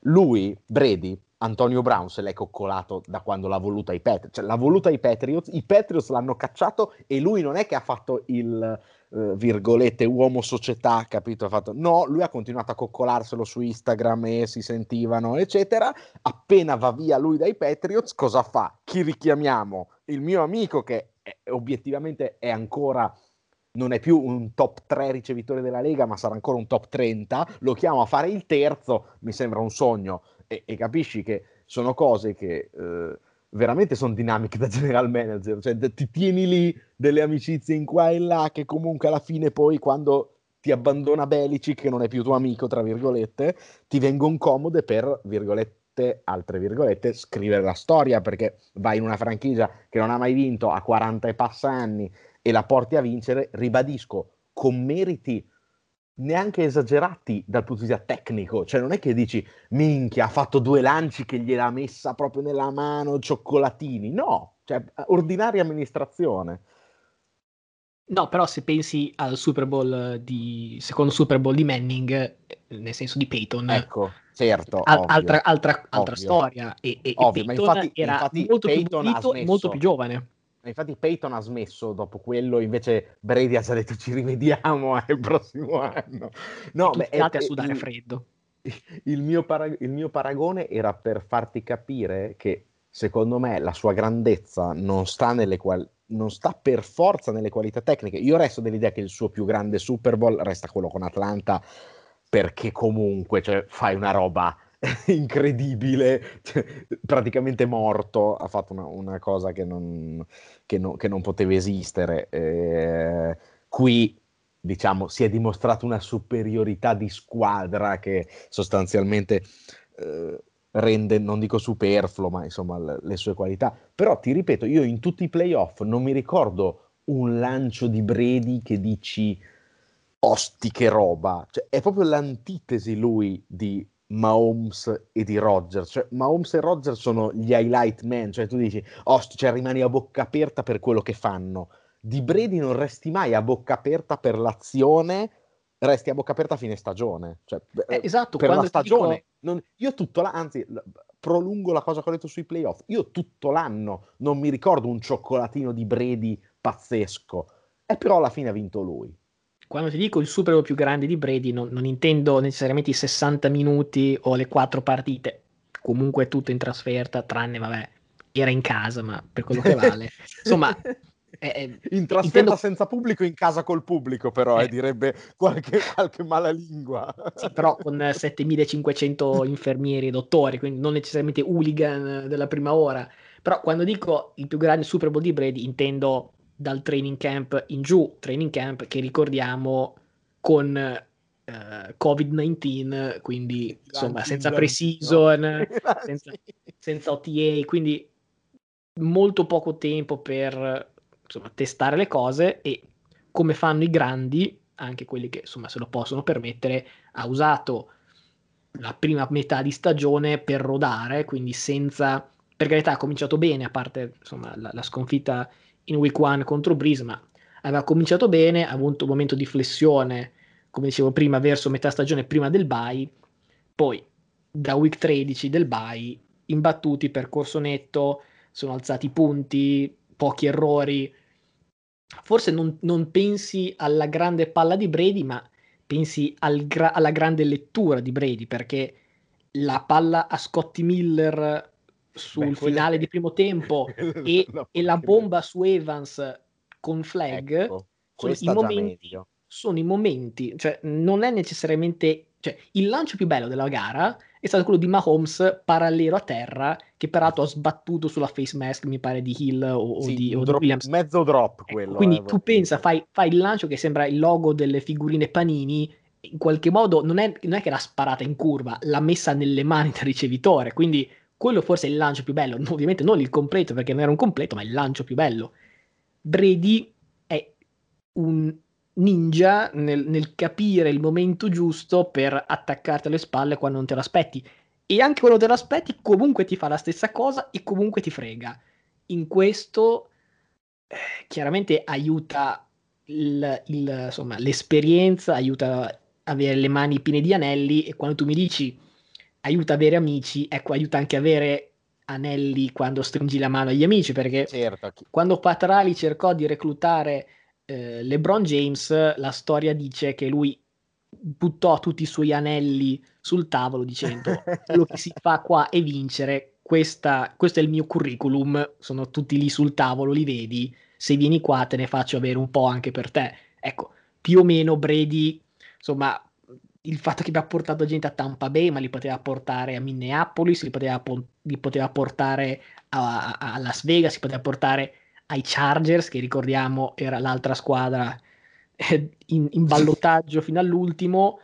Lui, Brady, Antonio Brown se l'è coccolato da quando l'ha voluta i Patriots, cioè l'ha voluta i Patriots, i Patriots l'hanno cacciato e lui non è che ha fatto il uh, virgolette uomo società, capito? Fatto, no, lui ha continuato a coccolarselo su Instagram e si sentivano, eccetera. Appena va via lui dai Patriots, cosa fa? Chi richiamiamo? Il mio amico che è, obiettivamente è ancora non è più un top 3 ricevitore della Lega, ma sarà ancora un top 30, lo chiamo a fare il terzo, mi sembra un sogno. E, e capisci che sono cose che eh, veramente sono dinamiche da general manager, cioè ti tieni lì delle amicizie in qua e là che comunque alla fine poi quando ti abbandona Belicic, che non è più tuo amico, tra virgolette, ti vengono comode per, virgolette, altre virgolette, scrivere la storia, perché vai in una franchigia che non ha mai vinto a 40 e passa anni e la porti a vincere, ribadisco, con meriti neanche esagerati dal punto di vista tecnico, cioè non è che dici minchia ha fatto due lanci che gliel'ha messa proprio nella mano, cioccolatini, no, cioè ordinaria amministrazione. No, però se pensi al Super Bowl di secondo Super Bowl di Manning, eh, nel senso di Peyton, ecco, certo, al, altra, altra, altra storia e, e, ovvio, e Peyton infatti, era infatti molto Peyton più bonito molto più giovane. Infatti Peyton ha smesso dopo quello, invece Brady ha già detto ci rivediamo il prossimo anno. No, beh, è, a sudare il, freddo. Il mio, parag- il mio paragone era per farti capire che secondo me la sua grandezza non sta nelle quali non sta per forza nelle qualità tecniche. Io resto dell'idea che il suo più grande Super Bowl resta quello con Atlanta, perché comunque cioè, fai una roba incredibile, cioè, praticamente morto, ha fatto una, una cosa che non, che, no, che non, poteva esistere. Eh, qui diciamo si è dimostrata una superiorità di squadra che sostanzialmente eh, rende, non dico superfluo, ma insomma le, le sue qualità. Però ti ripeto, io in tutti i playoff non mi ricordo un lancio di Brady che dici osti che roba, cioè, è proprio l'antitesi lui di Mahomes e di Rodgers, cioè Mahomes e Rodgers sono gli highlight man, cioè tu dici osti, cioè rimani a bocca aperta per quello che fanno. Di Brady non resti mai a bocca aperta per l'azione resti a bocca aperta a fine stagione. Cioè, eh, esatto, per la stagione. Dico... Non, io tutto l'anno, anzi, prolungo la cosa che ho detto sui playoff. Io tutto l'anno non mi ricordo un cioccolatino di Brady pazzesco. E però alla fine ha vinto lui. Quando ti dico il Super Bowl più grande di Brady, non, non intendo necessariamente i 60 minuti o le quattro partite. Comunque tutto in trasferta, tranne, vabbè, era in casa, ma per quello che vale. Insomma, Eh, in trasferta intendo... senza pubblico, in casa col pubblico, però, eh. Eh, direbbe qualche, qualche mala lingua. Sì, però con 7500 infermieri e dottori, quindi non necessariamente hooligan della prima ora. Però quando dico il più grande Super Bowl di Brady, intendo dal training camp in giù, training camp che ricordiamo con eh, Covid-19, quindi insomma senza pre-season, senza, senza OTA, quindi molto poco tempo per insomma, testare le cose e come fanno i grandi, anche quelli che insomma se lo possono permettere, ha usato la prima metà di stagione per rodare, quindi senza, per carità ha cominciato bene, a parte insomma, la, la sconfitta in week one contro Brisma, aveva cominciato bene, ha avuto un momento di flessione, come dicevo prima, verso metà stagione prima del bye, poi da week 13 del bye, imbattuti, percorso netto, sono alzati i punti, pochi errori. Forse non, non, pensi alla grande palla di Brady, ma pensi al gra- alla grande lettura di Brady, perché la palla a Scotty Miller sul Beh, finale di primo tempo e, no, e, la bomba su Evans con flag ecco, sono, i momenti, sono, i momenti, cioè non è necessariamente, cioè il lancio più bello della gara è stato quello di Mahomes parallelo a terra, che peraltro ha sbattuto sulla face mask, mi pare, di Hill o, sì, di, o drop, di Williams. Mezzo drop ecco, quello. quindi eh, tu pensa, fai, fai, il lancio che sembra il logo delle figurine panini, in qualche modo non è, non è che l'ha sparata in curva, l'ha messa nelle mani del ricevitore, quindi quello forse è il lancio più bello, ovviamente non il completo perché non era un completo, ma il lancio più bello. Brady è un ninja nel, nel, capire il momento giusto per attaccarti alle spalle quando non te l'aspetti. E anche quando te l'aspetti, comunque ti fa la stessa cosa e comunque ti frega. In questo eh, chiaramente aiuta il, il, insomma, l'esperienza, aiuta avere le mani piene di anelli e quando tu mi dici aiuta avere amici, ecco, aiuta anche avere anelli quando stringi la mano agli amici, perché certo. quando Patrali cercò di reclutare eh, LeBron James, la storia dice che lui buttò tutti i suoi anelli sul tavolo dicendo quello che si fa qua è vincere, questa, questo è il mio curriculum, sono tutti lì sul tavolo, li vedi, se vieni qua te ne faccio avere un po' anche per te. Ecco, più o meno Brady, insomma, il fatto che abbia portato gente a Tampa Bay, ma li poteva portare a Minneapolis, li poteva, li poteva portare a, a, Las Vegas, li poteva portare ai Chargers, che ricordiamo era l'altra squadra eh, in, in ballottaggio fino all'ultimo,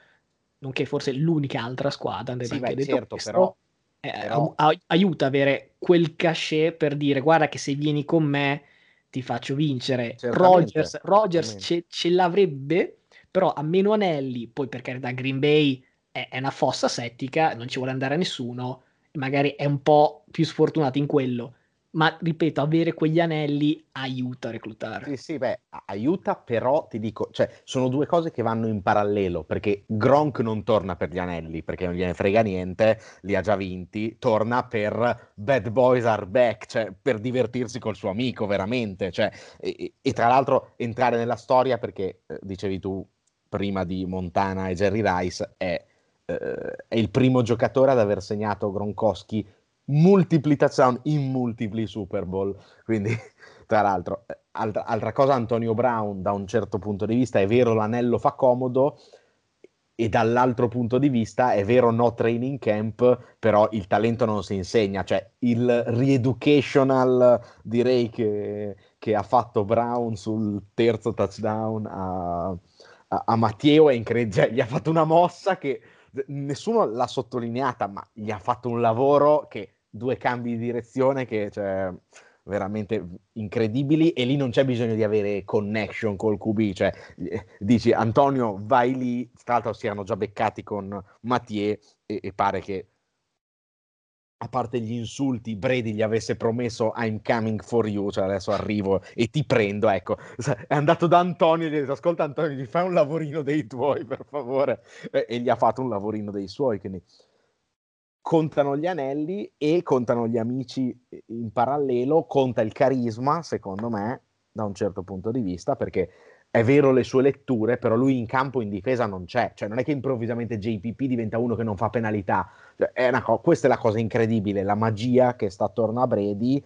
nonché forse l'unica altra squadra. Sì, beh, certo, questo, però, eh, però... Aiuta avere quel cachet per dire guarda che se vieni con me ti faccio vincere. Rogers, Rogers ce, ce, l'avrebbe, però a meno anelli, poi per carità Green Bay è, è una fossa settica, non ci vuole andare nessuno, magari è un po' più sfortunato in quello ma ripeto, avere quegli anelli aiuta a reclutare. Sì, sì, beh, aiuta, però ti dico, cioè, sono due cose che vanno in parallelo, perché Gronk non torna per gli anelli, perché non gliene frega niente, li ha già vinti, torna per Bad Boys Are Back, cioè per divertirsi col suo amico, veramente, cioè, e, e tra l'altro entrare nella storia, perché eh, dicevi tu prima di Montana e Jerry Rice, è, eh, è il primo giocatore ad aver segnato Gronkowski multipli touchdown in multipli Super Bowl. Quindi, tra l'altro, eh, altra, altra, cosa, Antonio Brown, da un certo punto di vista, è vero l'anello fa comodo, e dall'altro punto di vista è vero no training camp, però il talento non si insegna, cioè il re-educational direi che, che ha fatto Brown sul terzo touchdown a, a, Matteo è incredibile, cioè, gli ha fatto una mossa che nessuno l'ha sottolineata, ma gli ha fatto un lavoro che due cambi di direzione che cioè, veramente incredibili e lì non c'è bisogno di avere connection col QB, cioè dici Antonio vai lì, tra l'altro si erano già beccati con Mathieu e, e pare che a parte gli insulti, Brady gli avesse promesso I'm coming for you, cioè adesso arrivo e ti prendo, ecco, è andato da Antonio e gli ha detto ascolta Antonio, gli fai un lavorino dei tuoi per favore, e gli ha fatto un lavorino dei suoi, quindi contano gli anelli e contano gli amici in parallelo, conta il carisma, secondo me, da un certo punto di vista, perché è vero le sue letture, però lui in campo in difesa non c'è, cioè non è che improvvisamente JPP diventa uno che non fa penalità, cioè, è co- questa è la cosa incredibile, la magia che sta attorno a Brady, eh,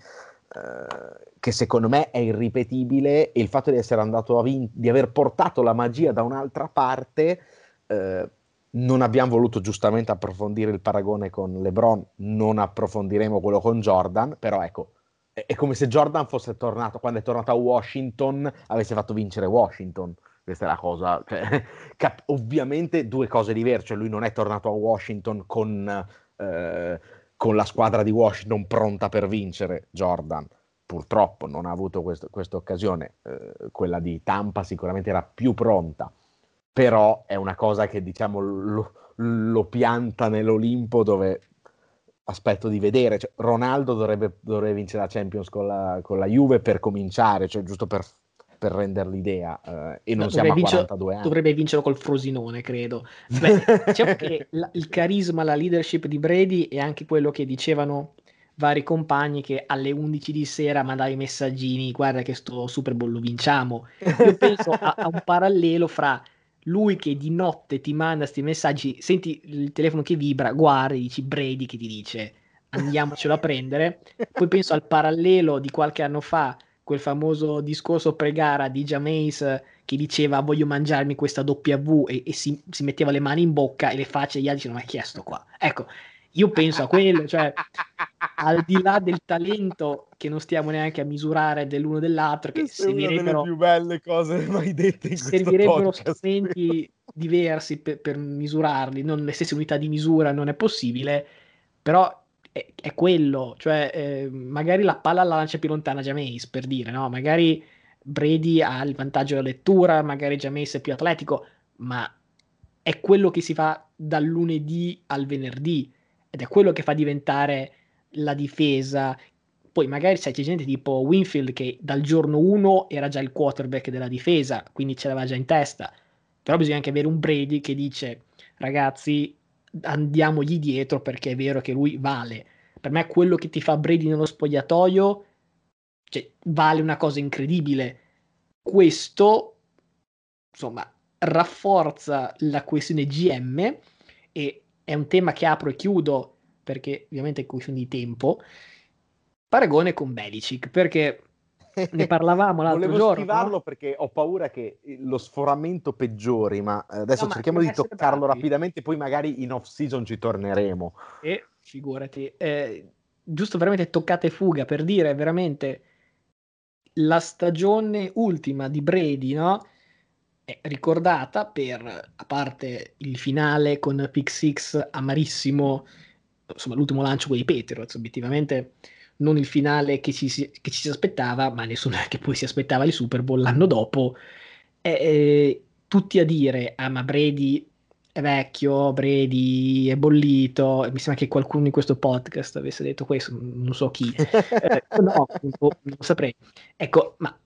che secondo me è irripetibile e il fatto di essere andato a vin- di aver portato la magia da un'altra parte, eh, non abbiamo voluto giustamente approfondire il paragone con LeBron, non approfondiremo quello con Jordan, però ecco, è, come se Jordan fosse tornato, quando è tornato a Washington, avesse fatto vincere Washington. Questa è la cosa, cioè, cap- ovviamente due cose diverse, cioè lui non è tornato a Washington con, eh, con la squadra di Washington pronta per vincere, Jordan purtroppo non ha avuto questa occasione, eh, quella di Tampa sicuramente era più pronta. Però è una cosa che diciamo lo, lo pianta nell'Olimpo dove aspetto di vedere. Cioè, Ronaldo dovrebbe, dovrebbe, vincere la Champions con la, con la, Juve per cominciare, cioè giusto per, per rendere l'idea. Eh, e non no, siamo a 42 anni. Dovrebbe vincerlo col Frosinone, credo. Beh, diciamo che la, il carisma, la leadership di Brady è anche quello che dicevano vari compagni che alle 11 di sera mandavi messaggini, guarda che sto Super Bowl lo vinciamo. Io penso a, a un parallelo fra lui che di notte ti manda questi messaggi, senti il telefono che vibra, guardi, dici Brady che ti dice andiamocelo a prendere. Poi penso al parallelo di qualche anno fa, quel famoso discorso pre-gara di Jameis che diceva voglio mangiarmi questa W e, e si, si, metteva le mani in bocca e le facce gli altri dicevano ma chi è sto qua? Ecco, io penso a quello, cioè al di là del talento che non stiamo neanche a misurare dell'uno dell'altro, che Questa servirebbero più belle cose mai dette in servirebbero strumenti diversi per, per, misurarli, non le stesse unità di misura non è possibile, però è, è quello, cioè eh, magari la palla la lancia più lontana Jameis per dire, no? Magari Brady ha il vantaggio della lettura, magari Jameis è più atletico, ma è quello che si fa dal lunedì al venerdì ed è quello che fa diventare la difesa. Poi magari c'è gente tipo Winfield che dal giorno 1 era già il quarterback della difesa, quindi ce l'aveva già in testa. Però bisogna anche avere un Brady che dice, ragazzi, andiamogli dietro perché è vero che lui vale. Per me quello che ti fa Brady nello spogliatoio cioè, vale una cosa incredibile. Questo, insomma, rafforza la questione GM e è un tema che apro e chiudo perché ovviamente è questione di tempo. Paragone con Belicic, perché ne parlavamo l'altro Volevo giorno. Volevo no? perché ho paura che lo sforamento peggiori, ma eh, adesso no, cerchiamo di toccarlo bravi. rapidamente, poi magari in off season ci torneremo. E figurati, eh, giusto veramente toccate fuga per dire veramente la stagione ultima di Brady, no? È ricordata per, a parte il finale con Pick Six amarissimo, insomma l'ultimo lancio con i Patriots, obiettivamente non il finale che ci, si, che ci si aspettava, ma nessuno che poi si aspettava il Super Bowl l'anno dopo. E, e, tutti a dire, ah ma Brady è vecchio, Brady è bollito, mi sembra che qualcuno in questo podcast avesse detto questo, non so chi, eh, no, non saprei. Ecco, ma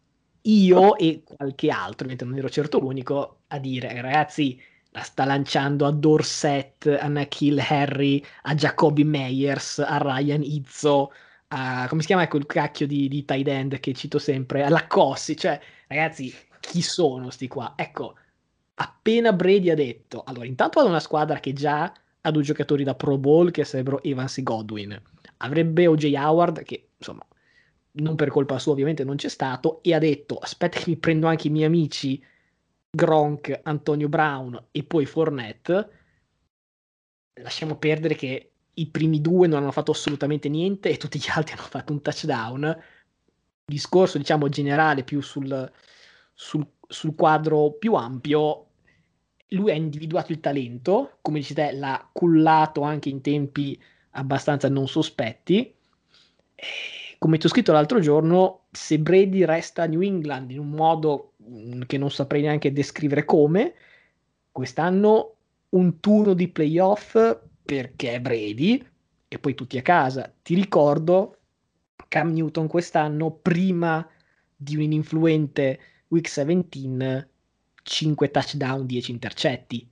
io e qualche altro, mentre non ero certo l'unico, a dire, ragazzi, la sta lanciando a Dorset, a Nakil Harry, a Jacoby Meyers, a Ryan Izzo, a, come si chiama quel cacchio di, di tight end che cito sempre, alla Cossi, cioè, ragazzi, chi sono sti qua? Ecco, appena Brady ha detto, allora, intanto ha una squadra che già ha due giocatori da Pro Bowl che sarebbero Evans e Godwin, avrebbe OJ Howard che, insomma, non per colpa sua ovviamente non c'è stato, e ha detto, aspetta che mi prendo anche i miei amici Gronk, Antonio Brown e poi Fournette, lasciamo perdere che i primi due non hanno fatto assolutamente niente e tutti gli altri hanno fatto un touchdown. Discorso, diciamo, generale più sul, sul, sul quadro più ampio. Lui ha individuato il talento, come dici te, l'ha cullato anche in tempi abbastanza non sospetti. Come ti ho scritto l'altro giorno, se Brady resta a New England in un modo mm, che non saprei neanche descrivere come, quest'anno un turno di playoff perché è Brady e poi tutti a casa. Ti ricordo Cam Newton quest'anno, prima di un ininfluente Week 17, 5 touchdown, 10 intercetti.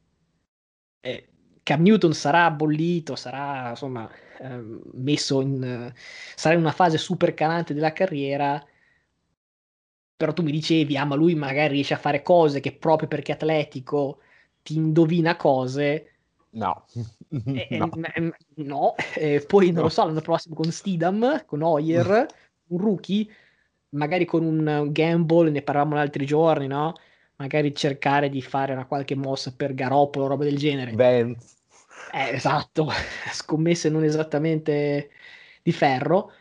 Eh, Cam Newton sarà bollito, sarà insomma eh, messo in, sarà in una fase super calante della carriera. Però tu mi dicevi, ah, ma lui magari riesce a fare cose che proprio perché è atletico ti indovina cose. No, eh, no. Eh, no. Eh, poi non no. lo so, l'anno prossimo con Stidham, con Hoyer, un rookie, magari con un gamble, ne parlavamo l'altri giorni, no? Magari cercare di fare una qualche mossa per Garoppolo, roba del genere. Vance. Eh, esatto, scommesse non esattamente di ferro.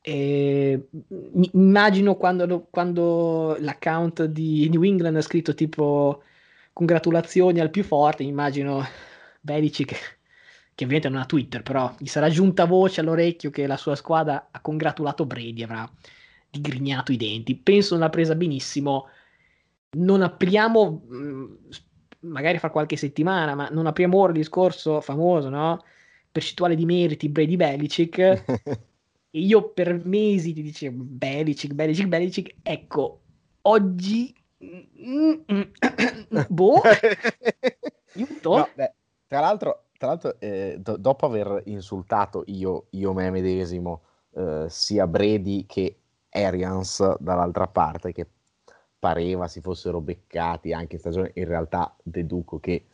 E immagino quando, quando, l'account di New England ha scritto tipo congratulazioni al più forte, immagino Belichick che ovviamente non ha Twitter, però gli sarà giunta voce all'orecchio che la sua squadra ha congratulato Brady, avrà digrignato i denti. Penso non l'ha presa benissimo. Non apriamo, magari fra qualche settimana, ma non apriamo ora il discorso famoso, no? Percentuale di meriti Brady Belichick. e io per mesi ti dicevo Belichick, Belichick, Belichick. Ecco, oggi... boh. No, beh, tra l'altro, tra l'altro eh, do- dopo aver insultato io, io me medesimo, eh, sia Brady che Arians dall'altra parte, che pareva si fossero beccati anche in stagione, in realtà deduco che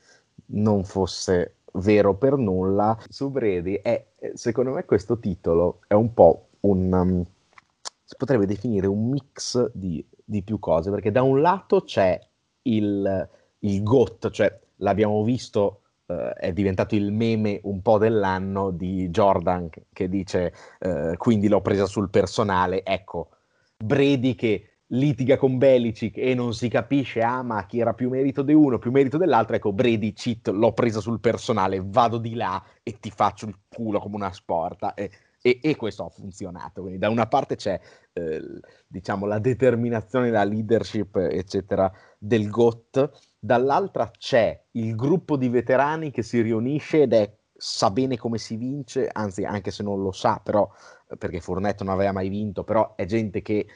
non fosse vero per nulla. Su Brady è, secondo me questo titolo è un po' un... Um, si potrebbe definire un mix di, di, più cose, perché da un lato c'è il, il GOT, cioè l'abbiamo visto Uh, è diventato il meme un po' dell'anno di Jordan che dice uh, quindi l'ho presa sul personale. Ecco, Brady che litiga con Belicic e non si capisce, ah ma chi era più merito di uno, più merito dell'altro, ecco Brady cheat, l'ho presa sul personale, vado di là e ti faccio il culo come una sporta. E, e, e questo ha funzionato, quindi da una parte c'è eh, diciamo la determinazione, la leadership eccetera del GOT, dall'altra c'è il gruppo di veterani che si riunisce ed è sa bene come si vince, anzi anche se non lo sa, però perché Fornetto non aveva mai vinto, però è gente che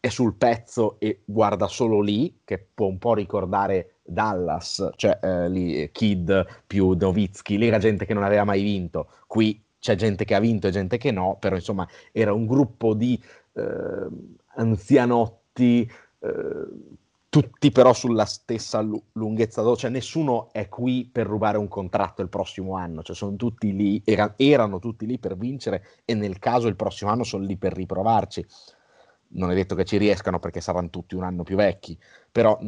è sul pezzo e guarda solo lì, che può un po' ricordare Dallas, cioè eh, lì Kid più Novitsky, lì era gente che non aveva mai vinto, qui c'è gente che ha vinto e gente che no, però insomma era un gruppo di eh, anzianotti, eh, tutti però sulla stessa lu- lunghezza d'onda, cioè nessuno è qui per rubare un contratto il prossimo anno, cioè sono tutti lì, era- erano tutti lì per vincere e nel caso il prossimo anno sono lì per riprovarci non è detto che ci riescano perché saranno tutti un anno più vecchi, però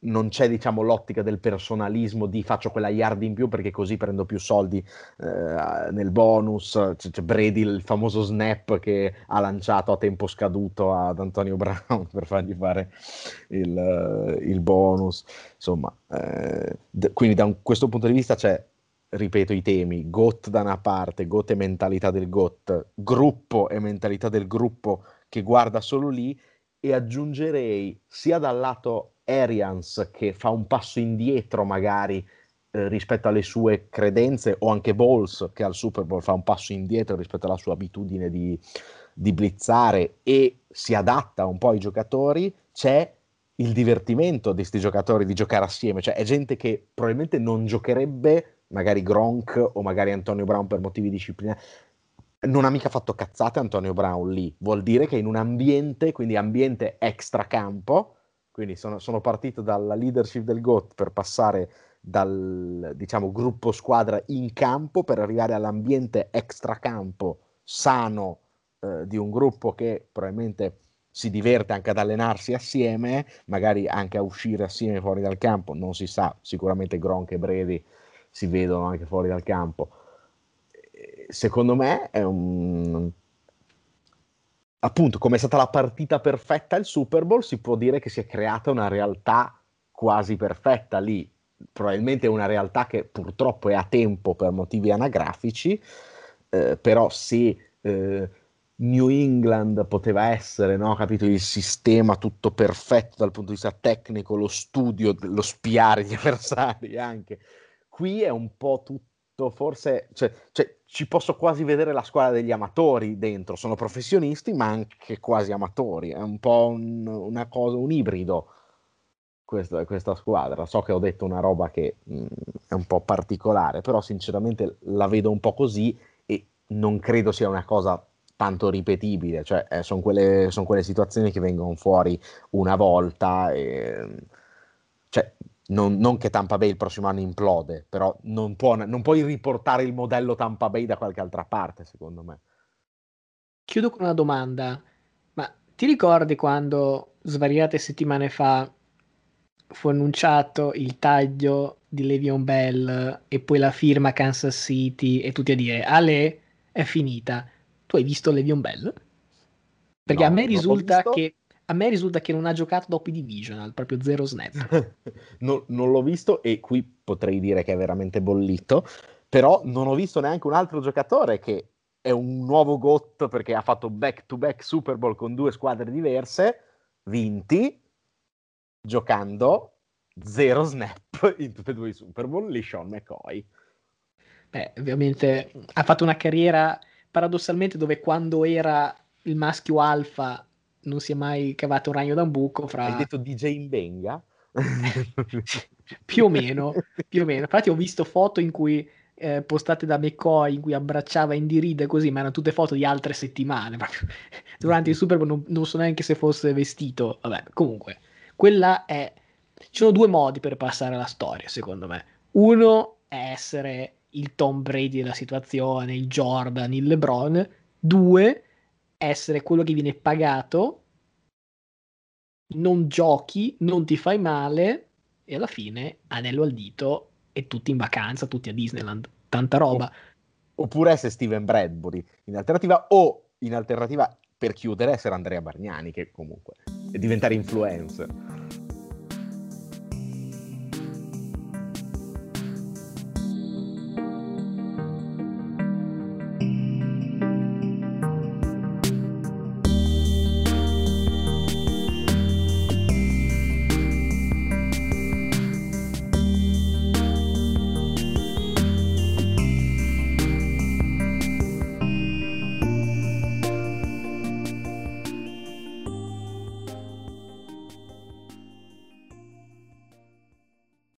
non c'è diciamo l'ottica del personalismo di faccio quella yard in più perché così prendo più soldi eh, nel bonus, c'è, c'è, Brady il famoso snap che ha lanciato a tempo scaduto ad Antonio Brown per fargli fare il, il bonus, insomma, eh, d- quindi da un, questo punto di vista c'è ripeto i temi, GOT da una parte, GOT e mentalità del GOT, gruppo e mentalità del gruppo che guarda solo lì e aggiungerei sia dal lato Arians che fa un passo indietro magari eh, rispetto alle sue credenze o anche Bowles che al Super Bowl fa un passo indietro rispetto alla sua abitudine di, di blizzare e si adatta un po' ai giocatori, c'è il divertimento di questi giocatori di giocare assieme, cioè è gente che probabilmente non giocherebbe magari Gronk o magari Antonio Brown per motivi disciplinari. Non ha mica fatto cazzate Antonio Brown lì, vuol dire che in un ambiente, quindi ambiente extracampo, quindi sono, sono partito dalla leadership del GOT per passare dal diciamo, gruppo squadra in campo per arrivare all'ambiente extracampo sano eh, di un gruppo che probabilmente si diverte anche ad allenarsi assieme, magari anche a uscire assieme fuori dal campo, non si sa, sicuramente Gronk e Brady si vedono anche fuori dal campo. Secondo me è un... Appunto, come è stata la partita perfetta il Super Bowl, si può dire che si è creata una realtà quasi perfetta lì. Probabilmente una realtà che purtroppo è a tempo per motivi anagrafici, eh, però se eh, New England poteva essere, no? capito, il sistema tutto perfetto dal punto di vista tecnico, lo studio, lo spiare gli avversari anche. Qui è un po' tutto, forse, cioè, cioè, ci posso quasi vedere la squadra degli amatori dentro, sono professionisti ma anche quasi amatori, è un po' un, una cosa, un ibrido questa, questa, squadra. So che ho detto una roba che mh, è un po' particolare, però sinceramente la vedo un po' così e non credo sia una cosa tanto ripetibile, cioè eh, sono quelle, son quelle, situazioni che vengono fuori una volta, e, non, non, che Tampa Bay il prossimo anno implode, però non, può, non puoi riportare il modello Tampa Bay da qualche altra parte, secondo me. Chiudo con una domanda, ma ti ricordi quando svariate settimane fa fu annunciato il taglio di Levion Bell e poi la firma Kansas City e tutti a dire Ale è finita tu hai visto Levion Bell? Perché no, a, me risulta che, a me risulta che non ha giocato dopo i Divisional, proprio zero snap. no, non l'ho visto e qui potrei dire che è veramente bollito, però non ho visto neanche un altro giocatore che è un nuovo GOT perché ha fatto back-to-back Super Bowl con due squadre diverse, vinti, giocando zero snap in tutte e due i Super Bowl, lì Sean McCoy. Beh, ovviamente ha fatto una carriera paradossalmente dove quando era il maschio alfa non si è mai cavato un ragno da un buco fra... Hai detto DJ in Benga? più o meno, più o meno. Infatti ho visto foto in cui eh, postate da McCoy in cui abbracciava Indy Reid così, ma erano tutte foto di altre settimane. Durante il Super Bowl non, non so neanche se fosse vestito. Vabbè, comunque, quella è... Ci sono due modi per passare la storia, secondo me. Uno è essere il Tom Brady della situazione, il Jordan, il LeBron. Due, essere quello che viene pagato, non giochi, non ti fai male e alla fine anello al dito e tutti in vacanza, tutti a Disneyland. Tanta roba. Oppure essere Steven Bradbury in alternativa o in alternativa per chiudere essere Andrea Bargnani che comunque è diventare influencer.